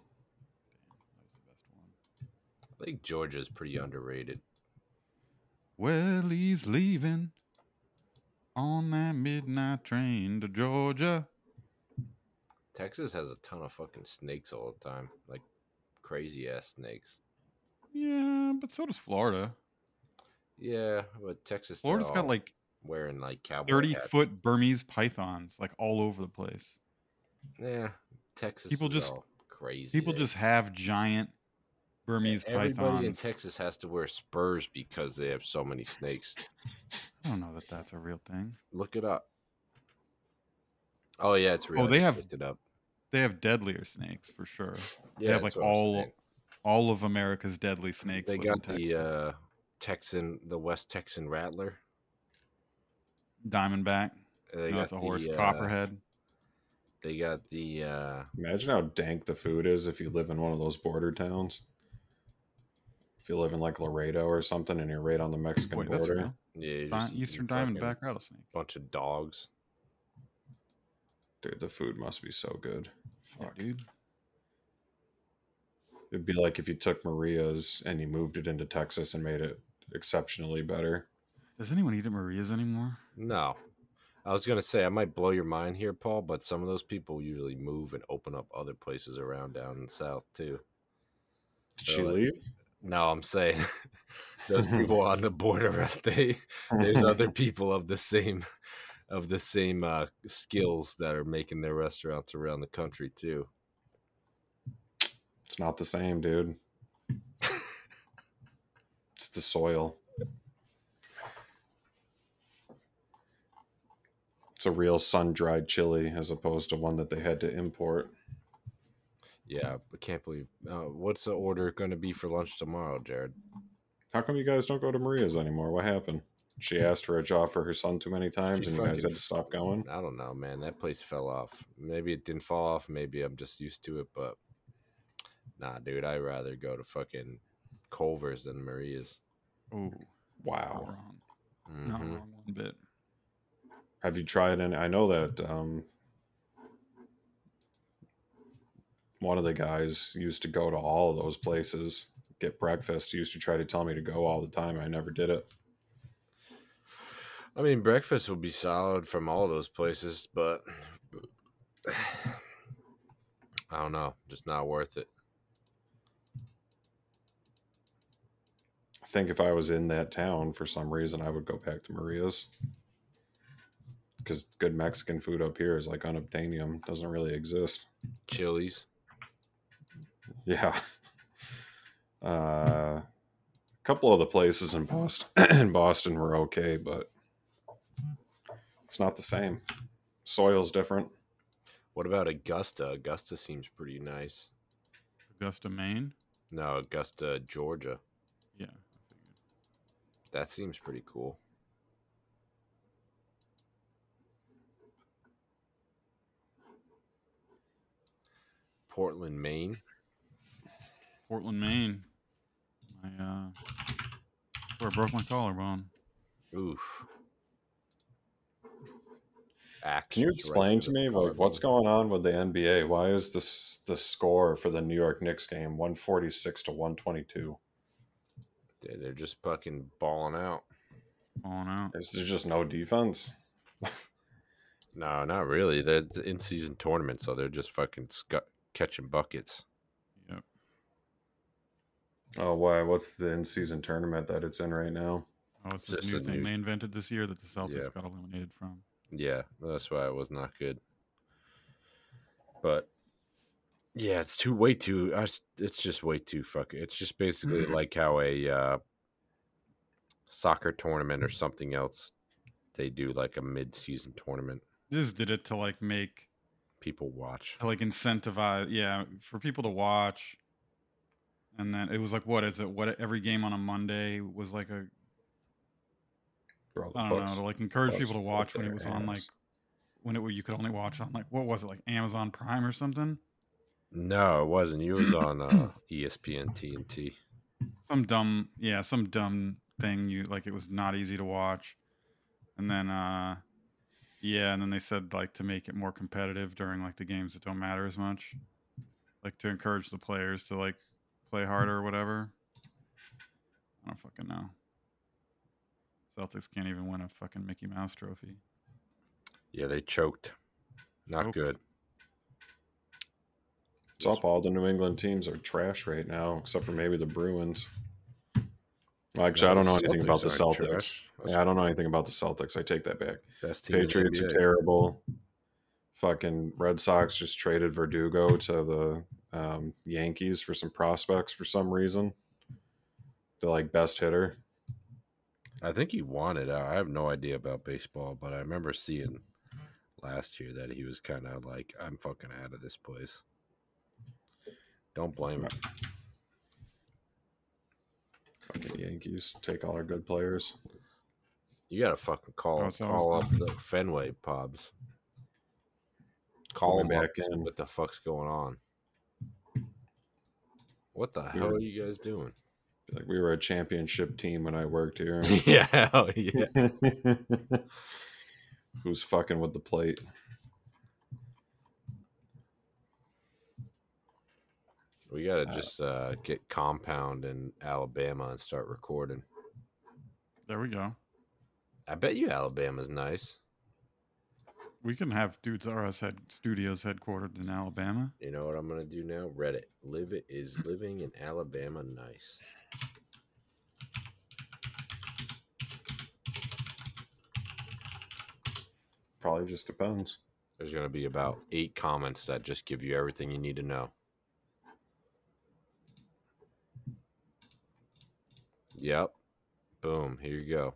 I think Georgia's pretty underrated.
Well, he's leaving on that midnight train to Georgia.
Texas has a ton of fucking snakes all the time, like crazy ass snakes.
Yeah, but so does Florida.
Yeah, but Texas. they're
Florida's got like
wearing like cowboy
thirty
hats.
foot Burmese pythons, like all over the place.
Yeah, Texas.
People just
crazy.
People
there.
just have giant Burmese
Everybody in. Texas has to wear spurs because they have so many snakes.
I don't know that that's a real thing.
Look it up. Oh yeah, it's real.
Oh, they have
looked it up.
they have deadlier snakes for sure. they
Yeah,
have like
that's what I'm
all all of America's deadly snakes.
They got the uh, Texan, the West Texan rattler.
Diamondback.
They
no,
got
a horse.
uh,
Copperhead.
They got the uh,
Imagine how dank the food is if you live in one of those border towns. If you live in like Laredo or something and you're right on the Mexican
Wait,
border.
real?
yeah you're
Di-
just eating
Eastern
fucking
Diamondback rattlesnake.
Bunch of dogs.
Dude, the food must be so good.
Yeah,
Fuck.
dude.
It'd be like if you took Maria's and you moved it into Texas and made it exceptionally better.
Does anyone eat at Maria's anymore?
No. I was gonna say I might blow your mind here, Paul, but some of those people usually move and open up other places around down in the south too.
Did
So,
she
like-
leave?
No, I'm saying those people on the border. They there's other people of the same of the same uh, skills that are making their restaurants around the country too.
It's not the same, dude. it's the soil. It's a real sun dried chili as opposed to one that they had to import.
Yeah, I can't believe. Uh, what's the order going to be for lunch tomorrow, Jared?
How come you guys don't go to Maria's anymore? What happened? She asked for a job for her son too many times
She
and you guys had to stop going?
I don't know, man. That place fell off. Maybe it didn't fall off. Maybe I'm just used to it, but nah, dude. I'd rather go to fucking Culver's than Maria's.
Oh,
Wow.
wrong. Not wrong one bit.
Have you tried any? I know that um, one of the guys used to go to all of those places, get breakfast. He used to try to tell me to go all the time. I never did it.
I mean, breakfast will be solid from all those places, but I don't know, just not worth it.
I think if I was in that town for some reason, I would go back to Maria's because good Mexican food up here is like unobtainium, doesn't really exist.
Chili's.
Yeah. Uh, a couple of the places in Boston in Boston were okay, but it's not the same. Soil's different.
What about Augusta? Augusta seems pretty nice.
Augusta, Maine.
No, Augusta, Georgia.
Yeah.
That seems pretty cool. Portland, Maine.
Portland, Maine. I uh, where I broke my collarbone.
Oof.
Can you explain to me like what's going on with the NBA? Why is this the score for the New York Knicks game 146 to 122?
They're, they're just fucking balling out.
Balling out.
Is there just no defense?
No, not really. They're in season tournament, so they're just fucking scu- catching buckets.
Yep.
Oh, why? What's the in-season tournament that it's in right now?
Oh, it's this
Just
new
a
thing
new-
they invented this year that the Celtics
Yeah.
got eliminated from.
Yeah, that's why it was not good. But yeah, it's too way too. It's just way too fucking. It's just basically like how a uh, soccer tournament or something else they do like a mid-season tournament.
They just did it to like make
People watch.
to like incentivize, yeah, for people to watch. And then it was like, what is it? What every game on a Monday was like a
For all the
I don't know to like encourage people to watch when it was on like when it you could only watch on like what was it like Amazon Prime or something?
No, it wasn't. You was on uh, ESPN TNT.
Some dumb yeah, some dumb thing you like it was not easy to watch. And then uh yeah, and then they said like to make it more competitive during like the games that don't matter as much. Like to encourage the players to like play harder or whatever. I don't fucking know. Celtics can't even win a fucking Mickey Mouse trophy.
Yeah, they choked. Not
Choked.
good.
It's up. All the New England teams are trash right now, except for maybe the Bruins. Actually, I don't know anything about the
Celtics aren't
Celtics.
trash. That's-
Yeah, I don't know anything about the Celtics. I take that back.
Best team in the
Patriots are terrible. Fucking Red Sox just traded Verdugo to the um, Yankees for some prospects for some reason. The like best hitter.
I think he wanted out. I have no idea about baseball, but I remember seeing last year that he was kind of like, I'm fucking out of this place. Don't blame him.
Fucking Yankees take all our good players.
You gotta fucking call
Oh,
call
always
up the Fenway pubs. Call
Put
them back
back
in.
in.
What the fuck's going on? What the
We
hell
were-
are you guys doing?
Like we were a championship team when I worked here.
yeah, yeah.
Who's fucking with the plate?
We gotta just uh, get compound in Alabama and start recording.
There we go.
I bet you Alabama's nice.
We can have Dudes R Us head studios headquartered in Alabama.
You know what I'm gonna do now? Reddit. Live it is living in Alabama nice.
Probably just depends.
There's gonna be about eight comments that just give you everything you need to know. Yep. Boom. Here you go.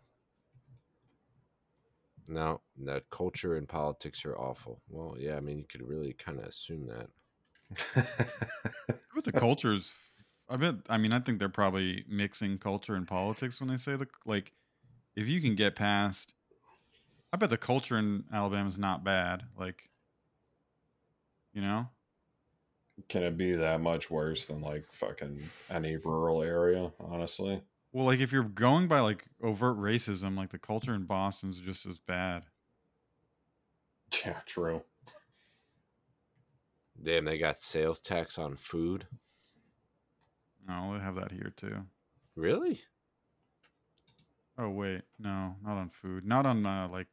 No, that culture and politics are awful. Well, yeah, I mean, you could really kind of assume that.
But the cultures, I bet. I mean, I think they're probably mixing culture and politics when they say the like. If you can get past, I bet the culture in Alabama is not bad. Like, you know,
Can it be that much worse than like fucking any rural area? Honestly,
well, like if you're going by like overt racism, like the culture in Boston's just as bad.
yeah, true.
Damn, they got sales tax on food.
No, they have that here too.
Really?
Oh wait, no, not on food. Not on uh, like,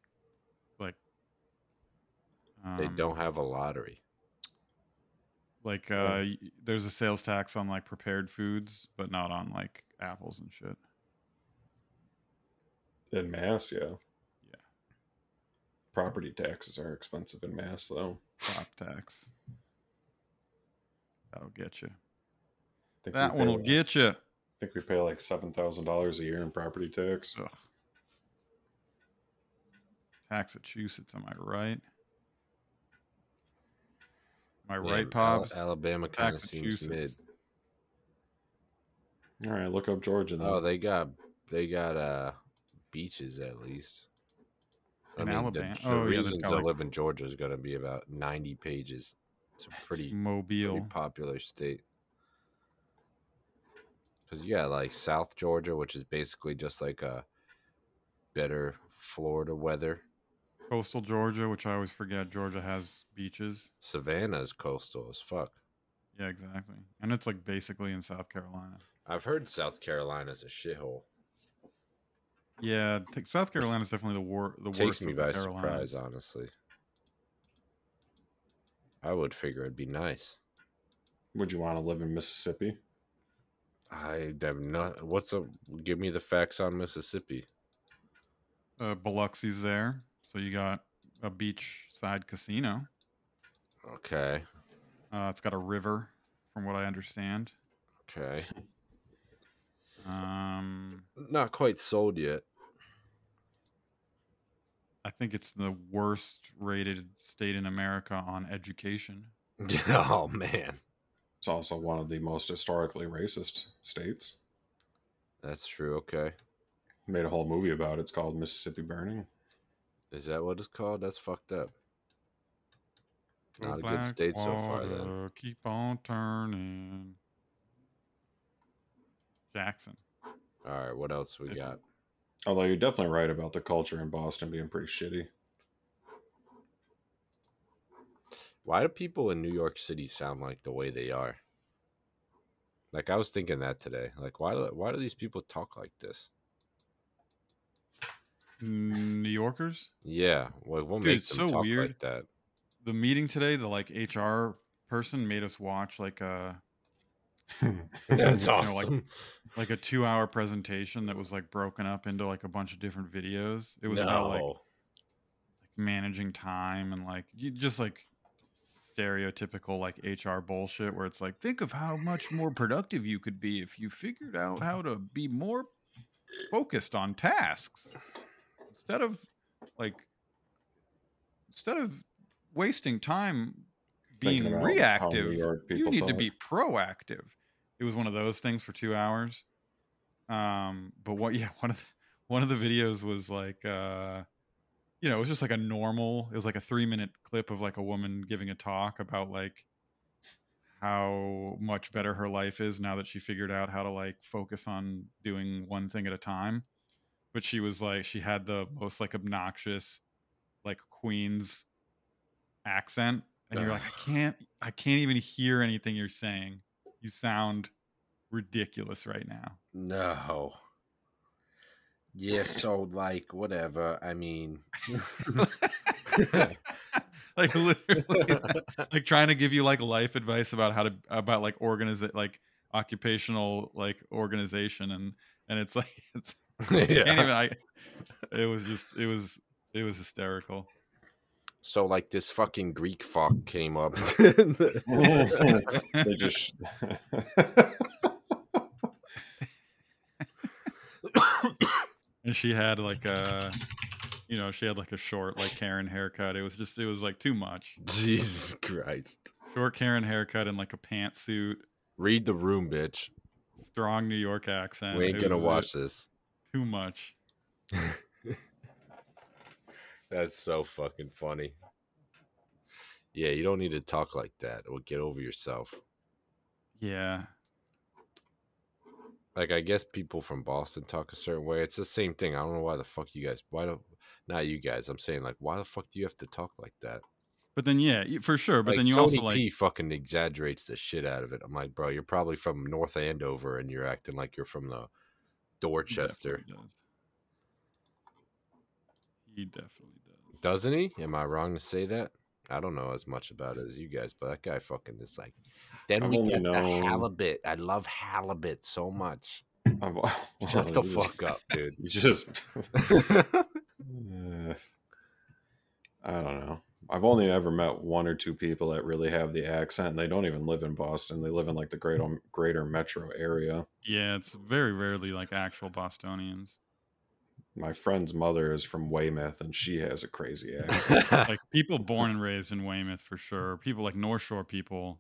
like.
they
um,
don't have a lottery.
Like, uh, y- there's a sales tax on like prepared foods, but not on like apples and shit.
In mass, yeah.
Yeah.
Property taxes are expensive in mass, though.
Crop tax. That'll get you.
think
That one will
like-
get you.
Uh, I think we pay like seven thousand dollars a year in property tax.
Massachusetts, am I right? Am I
Yeah,
right, Pops?
Alabama kind of seems mid.
All right, look up Georgia. Then.
Oh, they got they got uh beaches at least. I
In
mean,
Alabama?
the, the
Oh,
reasons
got,
to
like-
live in Georgia is going to be about ninety pages. It's a pretty
Mobile.
pretty popular state. Because you got like South Georgia, which is basically just like a better Florida weather.
Coastal Georgia, which I always forget. Georgia has beaches.
Savannah is coastal as fuck.
Yeah, exactly. And it's like basically in South Carolina.
I've heard South Carolina's a shithole.
Yeah, t- South Carolina is definitely the war. The
Takes
worst
me by
Carolinas.
surprise, honestly. I would figure it'd be nice.
Would you want to live in Mississippi?
I have not. What's up? Give me the facts on Mississippi.
Uh, Biloxi's there, so you got a beachside casino.
Okay.
Uh, it's got a river, from what I understand.
Okay.
Um,
Not quite sold yet.
I think it's the worst rated state in America on education.
oh man,
It's also one of the most historically racist states.
that's true. Okay.
Made a whole movie about it. It's called Mississippi Burning.
Is that what it's called? That's fucked up.
The
Not a good
black
state so far. Then
Keep on turning. Jackson.
all right. What else we got?
Although you're definitely right about the culture in Boston being pretty shitty.
Why do people in New York City sound like the way they are? Like I was thinking that today. Like why do why do these people talk like this?
Mm, New Yorkers?
Yeah, like what
Dude,
makes
it's
them
so
talk
weird.
like that?
The meeting today, the like HR person made us watch like a
That's
you know,
awesome.
like, like a two hour presentation that was like broken up into like a bunch of different videos. It was about like, like managing time and like you just like stereotypical like HR bullshit where it's like think of how much more productive you could be if you figured out how to be more focused on tasks instead of like instead of wasting time being
Thinking about how New
reactive you need to be proactive. It was one of those things for two hours um but what yeah one of the, one of the videos was like uh you know it was just like a normal it was like a three minute clip of like a woman giving a talk about like how much better her life is now that she figured out how to like focus on doing one thing at a time. But she was like she had the most like obnoxious like queen's accent and you're like i can't i can't even hear anything you're saying you sound ridiculous right now
No. Yeah, so like whatever. I mean
like literally like trying to give you like life advice about how to about like organize it like occupational like organization and and it's like it's I
Yeah.
can't even I it was just it was it was hysterical
So like this fucking Greek fuck came up.
they just
and she had like a you know she had like a short like karen haircut it was just it was like too much
Jesus Christ.
short karen haircut and like a pantsuit
Read the room, bitch.
strong new york accent
We ain't
It
gonna
was, uh,
watch this.
too much
That's so fucking funny. Yeah, you don't need to talk like that. Or get over yourself.
yeah
Like I guess people from Boston talk a certain way. It's the same thing. I don't know why the fuck you guys why don't not you guys. I'm saying like why the fuck do you have to talk like that?
but then yeah for sure but
Like,
then you
Tony
also like
P fucking exaggerates the shit out of it. I'm like, bro, you're probably from North Andover and you're acting like you're from the Dorchester.
Definitely does. He definitely does.
Doesn't he? Am I wrong to say that? I don't know as much about it as you guys, but that guy fucking is like. Then
I've
we
only
get
known-
the halibut. I love halibut so much.
I've-
Shut the
you
fuck up, dude.
You just. Uh, I don't know. I've only ever met one or two people that really have the accent, and they don't even live in Boston. They live in like the greater greater metro area.
Yeah, it's very rarely like actual Bostonians.
My friend's mother is from Weymouth, and she has a crazy accent.
like people born and raised in Weymouth for sure. People like North Shore people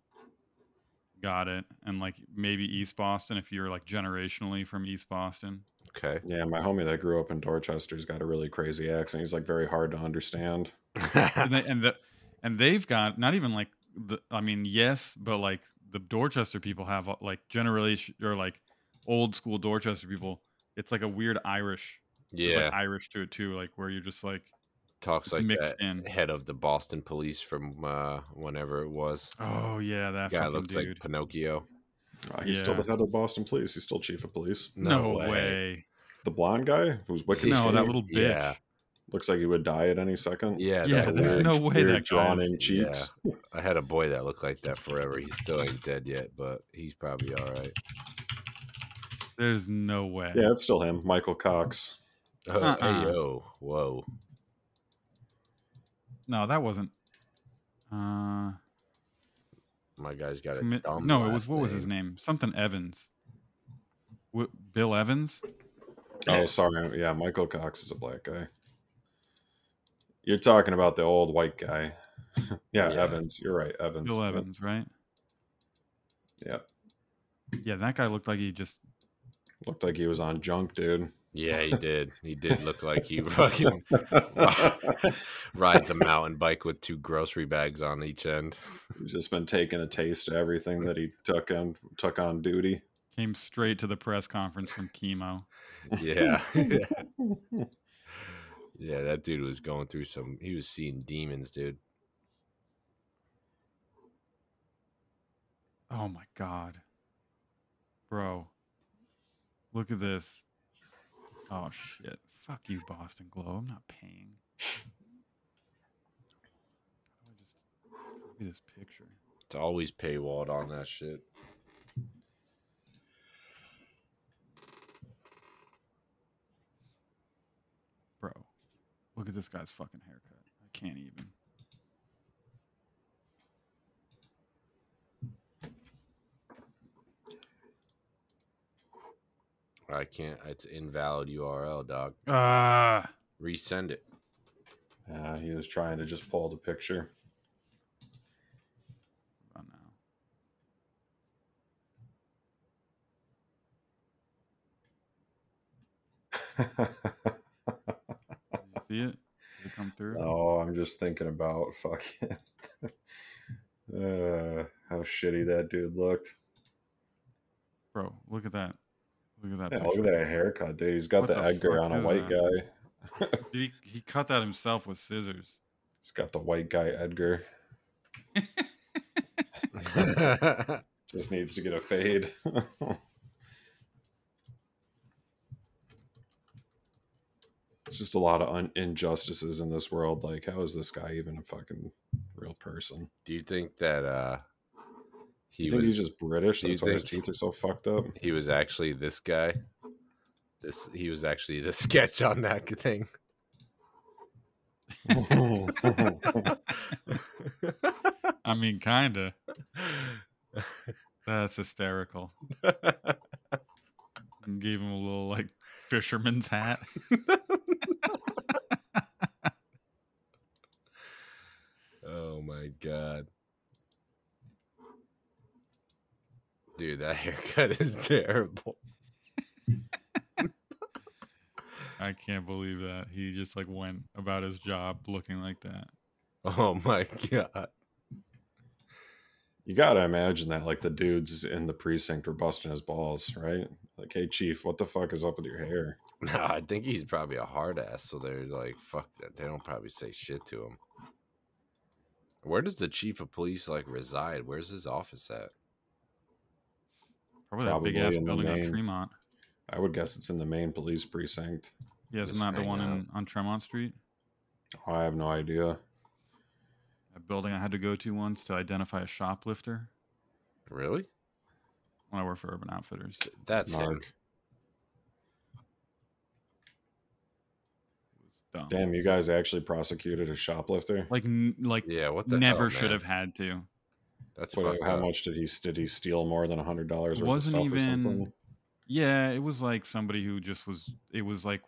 got it, and like maybe East Boston if you're like generationally from East Boston.
Okay.
yeah, my homie that grew up in Dorchester's got a really crazy accent. He's like very hard to understand.
and they, and the and they've got not even like the I mean yes, but like the Dorchester people have like generation or like old school Dorchester people. It's like a weird Irish, there's,
Yeah.
like Irish to it too, like where you're just like
Talks
It's
like
mixed
that
in.
head of the Boston police from uh, whenever it was.
oh yeah, that
guy looks
dude.
like Pinocchio.
Uh, he's still the head of Boston Police. He's still chief of police.
no, way.
The blonde guy who's wicked.
No, that little bitch.
Yeah.
looks like he would die at any second.
Yeah,
Yeah, there's
weird-
no way that guy
drawn
is-
in cheeks.
Yeah. I had a boy that looked like that forever. He still ain't dead yet, but he's probably all right.
There's no way.
Yeah, it's still him, Michael Cox.
Oh,
Uh-uh.
hey, yo. Whoa.
No, that wasn't. Uh,
My guy's got a
commi-
dumb
no, it was
last
what was his name? Something Evans. Wi- Bill Evans.
Oh, sorry. Yeah, Michael Cox is a black guy. You're talking about the old white guy. yeah,
Yeah.
Evans. You're right, Evans.
Bill
Yep.
Evans, right?
Yeah,
Yeah, that guy looked like he just.
looked like he was on junk, dude.
Yeah, he did. He did look like he fucking rides a mountain bike with two grocery bags on each end.
He's just been taking a taste of everything that he took on took on duty.
Came straight to the press conference from chemo.
Yeah. yeah, that dude was going through some he was seeing demons, dude.
Oh my god, bro! Look at this. Oh shit! Fuck you, Boston Globe. I'm not paying. How do I just copy this picture?
It's always paywalled on that shit.
Bro, look at this guy's fucking haircut. I can't even.
I can't it's invalid URL, dog.
Ah,
Resend it.
Yeah, he was trying to just pull the picture.
oh no. See it? Did it come through?
oh, I'm just thinking about fucking uh, how shitty that dude looked.
Bro, look at that. Look at that.
Yeah, look at that haircut, dude. He's got
What
the,
the
Edgar on a white
that?
guy.
Did he, he cut that himself with scissors.
He's got the white guy Edgar. Just needs to get a fade. It's just a lot of un- injustices in this world. Like, how is this guy even a fucking real person?
Do you think that uh he
you think
was
he's just British?
do you
That's why his teeth are so fucked up.
he was actually this guy? This he was actually the sketch on that thing.
I mean, kinda. That's hysterical. And gave him a little like fisherman's hat.
oh my god. Dude, that haircut is terrible.
I can't believe that he just like went about his job looking like that.
Oh my god.
You gotta imagine that, like the dudes in the precinct were busting his balls, right? Like, hey, chief, what the fuck is up with your hair?
No, I think he's probably a hard ass, so they're like, fuck that. They don't probably say shit to him. Where does the chief of police like reside? Where's his office at?
Probably, that big ass
in the
building on Tremont.
I would guess it's in the main police precinct.
Yeah, it's
Just
not the one in on Tremont Street.
Oh, I have no idea.
A building I had to go to once to identify a shoplifter
Really?
when I worked for Urban Outfitters.
That's him.
Mark.
Dumb.
Damn, you guys actually prosecuted a shoplifter.
Like, like,
Yeah, what the
never
hell,
should have had to.
That's
What-
fucked
how
up.
much did he did he steal more than a hundred dollars
wasn't
stuff or
even.
something?
Yeah, it was like somebody who just was. It was like,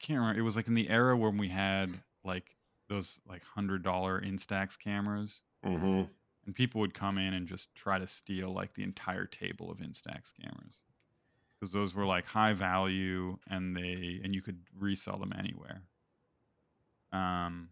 can't remember. It was like in the era when we had like those like hundred dollar Instax cameras,
Mm-hmm.
and people would come in and just try to steal like the entire table of Instax cameras because those were like high value and they and you could resell them anywhere. Um,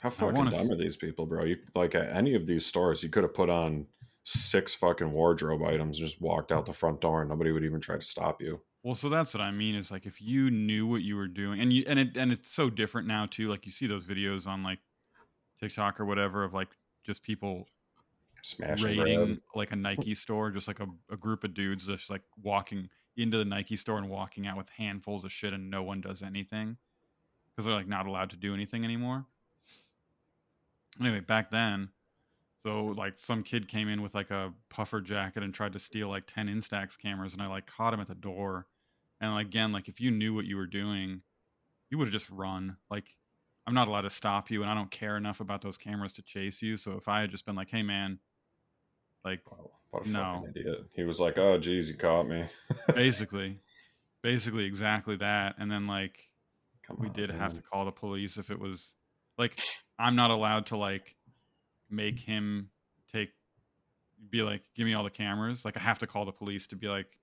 How fucking dumb
s-
are these people, bro? You like at any of these stores, you could have put on six fucking wardrobe items and just walked out the front door, and nobody would even try to stop you.
Well, so that's what I mean is like if you knew what you were doing, and you and it and it's so different now too. Like you see those videos on like TikTok or whatever of like just people
Smash
raiding like a Nike store, just like a, a group of dudes just like walking into the Nike store and walking out with handfuls of shit, and no one does anything because they're like not allowed to do anything anymore. Anyway, back then, so like some kid came in with like a puffer jacket and tried to steal like 10 Instax cameras and I like caught him at the door. And again, like if you knew what you were doing, you would have just run. Like I'm not allowed to stop you and I don't care enough about those cameras to chase you. So if I had just been like, "Hey man, like
What a
no."
fucking idiot. He was like, "Oh, geez, you caught me."
basically basically exactly that and then like we
on,
did have to call the police if it was like i'm not allowed to like make him take be like give me all the cameras. Like i have to call the police to be like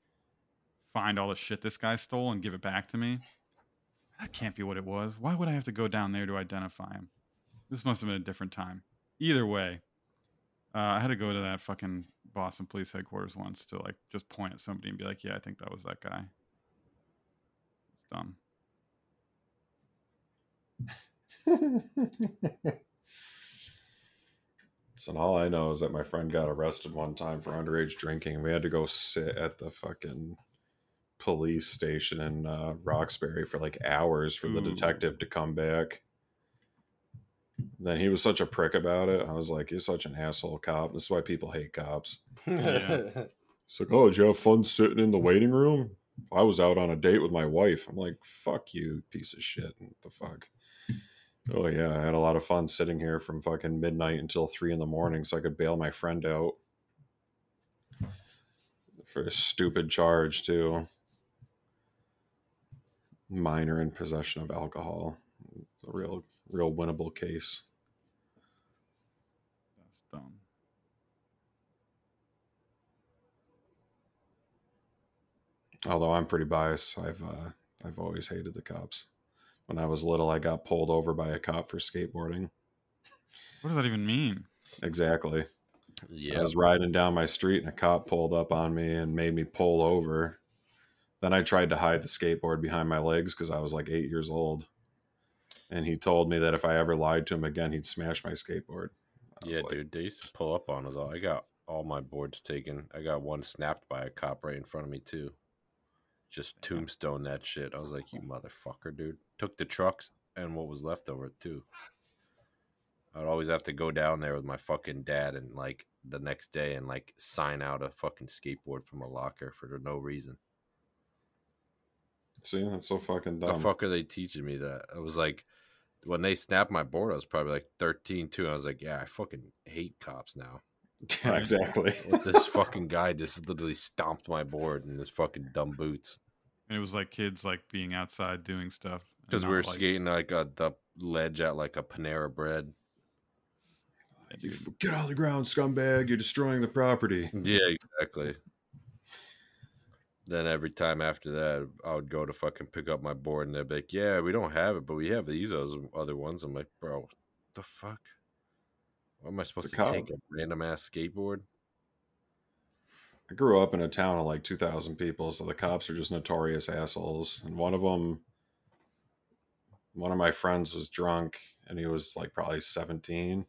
find all the shit this guy stole and give it back to me. That can't be what it was. Why would i have to go down there to identify him? This must have been a different time. Either way uh, i had to go to that fucking boston police headquarters once to like just point at somebody and be like yeah i think that was that guy. It's dumb
So all I know is that my friend got arrested one time for underage drinking. And We had to go sit at the fucking police station in uh, Roxbury for like hours for the detective to come back. Then he was such a prick about it. I was like, "You're such an asshole cop." This is why people hate cops. It's like, "Oh, did you have fun sitting in the waiting room?" I was out on a date with my wife. I'm like, "Fuck you, piece of shit!" What the fuck? Oh yeah, I had a lot of fun sitting here from fucking midnight until three in the morning, so I could bail my friend out for a stupid charge too. Minor in possession of alcohol. It's a real, real winnable case.
that's dumb
Although I'm pretty biased, I've uh, I've always hated the cops. When I was little, I got pulled over by a cop for skateboarding.
what does that even mean
Exactly.
Yeah.
I was riding down my street and a cop pulled up on me and made me pull over. Then I tried to hide the skateboard behind my legs because I was like eight years old. And he told me that if I ever lied to him again, he'd smash my skateboard.
Yeah,
like,
dude, they used to pull up on us all. I got all my boards taken. I got one snapped by a cop right in front of me too. Just tombstone that shit. I was like, you motherfucker, dude. Took the trucks and what was left over too. I'd always have to go down there with my fucking dad and like the next day and like sign out a fucking skateboard from a locker for no reason.
See, that's so fucking dumb.
The fuck are they teaching me that? I was like, when they snapped my board, I was probably like 13 too. I was like, yeah, I fucking hate cops now.
Yeah, exactly.
What this fucking guy just literally stomped my board in his fucking dumb boots.
and it was like kids like being outside doing stuff
Because we were
like-
skating like a, the ledge at like a Panera Bread.
You f- get on the ground, scumbag! You're destroying the property.
Yeah, exactly. Then every time after that, I would go to fucking pick up my board, and they'd be like, "Yeah, we don't have it, but we have these other ones." I'm like, "Bro, what the fuck? What am I supposed
The
to
cop-
take a random ass skateboard?"
I grew up in a town of like 2,000 people, so the cops are just notorious assholes. And one of them, one of my friends was drunk, and he was like probably 17,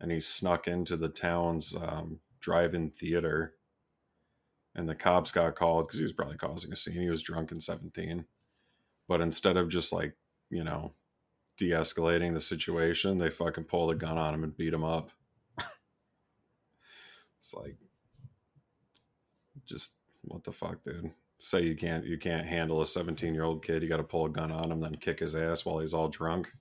and he snuck into the town's um, drive-in theater, and the cops got called because he was probably causing a scene. He was drunk and 17, but instead of just like you know de-escalating the situation, they fucking pull the gun on him and beat him up. it's like, just what the fuck, dude? Say you can't you can't handle a 17 year old kid. You got to pull a gun on him, then kick his ass while he's all drunk.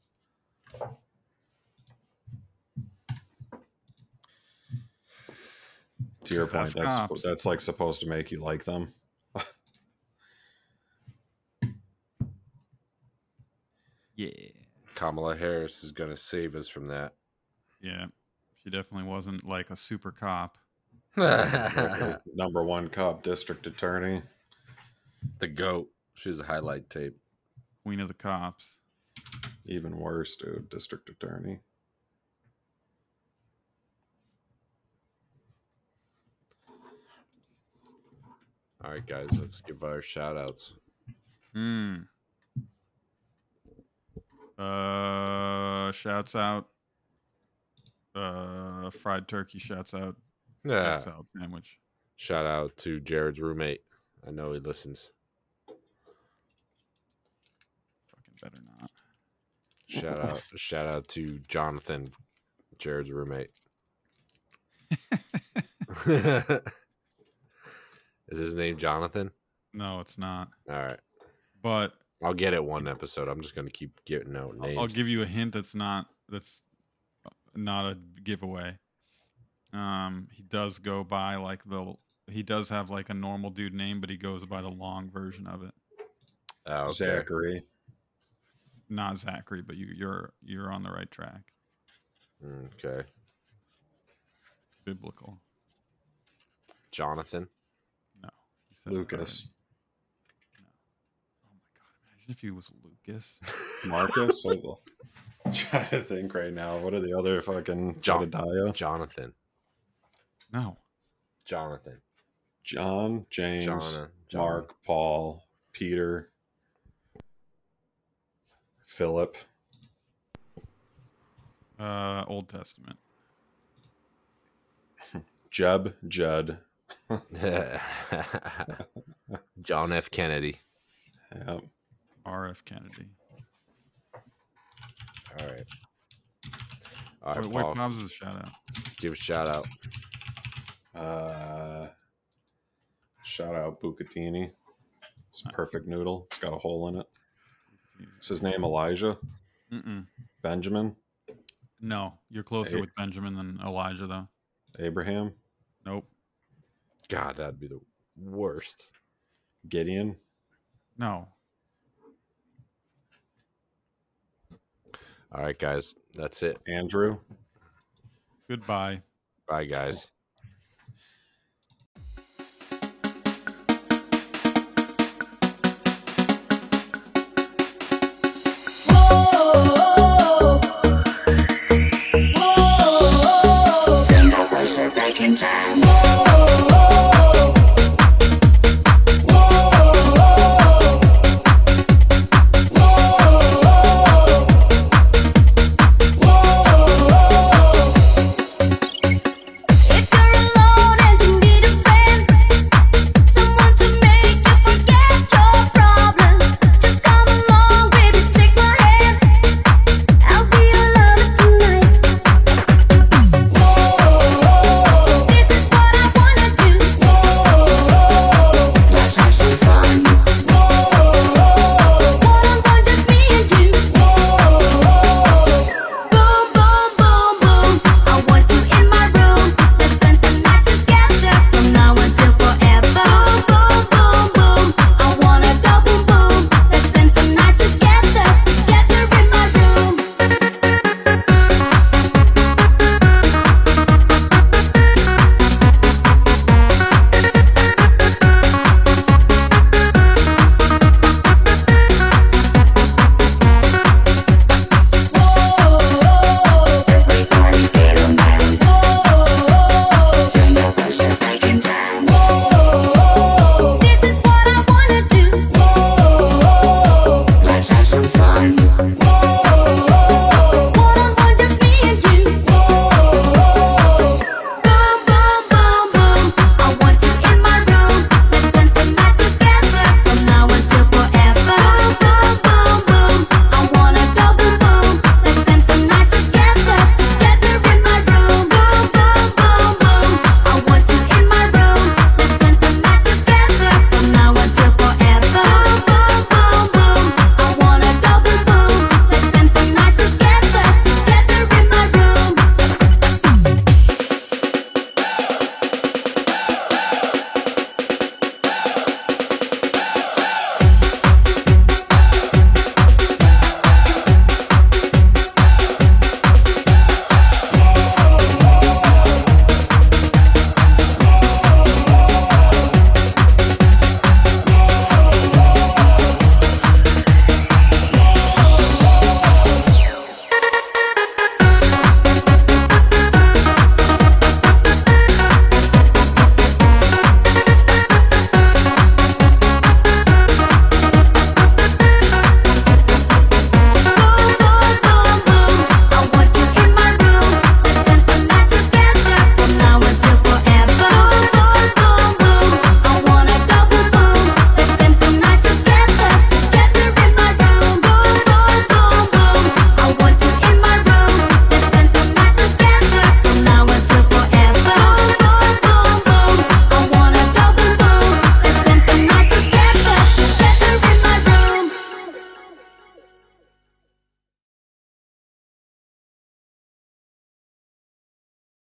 To your point,
That's
that's that's like supposed to make you like them.
Yeah.
Kamala Harris is gonna save us from that.
Yeah. She definitely wasn't like a super cop.
Number one cop district attorney.
The goat. She's a highlight tape.
Queen of the cops.
Even worse, dude. District attorney.
All right, guys, let's give our shout outs.
Hmm. Uh, shouts out. Uh, fried turkey shouts out.
Yeah.
Salad sandwich.
Shout out to Jared's roommate. I know he listens.
Fucking better not.
Shout out shout out to Jonathan, Jared's roommate. Is his name Jonathan?
No, it's not.
All right.
But
I'll get it one episode. I'm just gonna keep getting out
I'll-
names.
I'll give you a hint that's not that's not a giveaway. Um, he does go by like the he does have like a normal dude name, but he goes by the long version of it.
Oh, okay.
Zachary.
Not Zachary, but you you're you're on the right track.
Okay.
Biblical.
Jonathan.
No. you said
Lucas.
Already. Imagine if he was Lucas.
Marcus. I'm trying to think right now. What are the other fucking
John-
Jedediah?
Jonathan.
No.
Jonathan.
John, James,
Jonna- John.
Mark, Paul, Peter, Philip.
Uh, Old Testament.
Jeb, Judd.
John F. Kennedy.
Yep.
R.F. Kennedy.
All right. All right,
Wait, wait,
Paul.
Bob's a shout out.
Give a shout out.
Uh, shout out Bucatini. It's a perfect noodle. It's got a hole in it. it. Is his name Elijah?
Mm-mm.
Benjamin?
No, you're closer
Hey.
with Benjamin than Elijah, though.
Abraham?
Nope.
God, that'd be the worst.
Gideon?
No.
All right, guys. That's it.
Andrew?
Goodbye.
Bye, guys.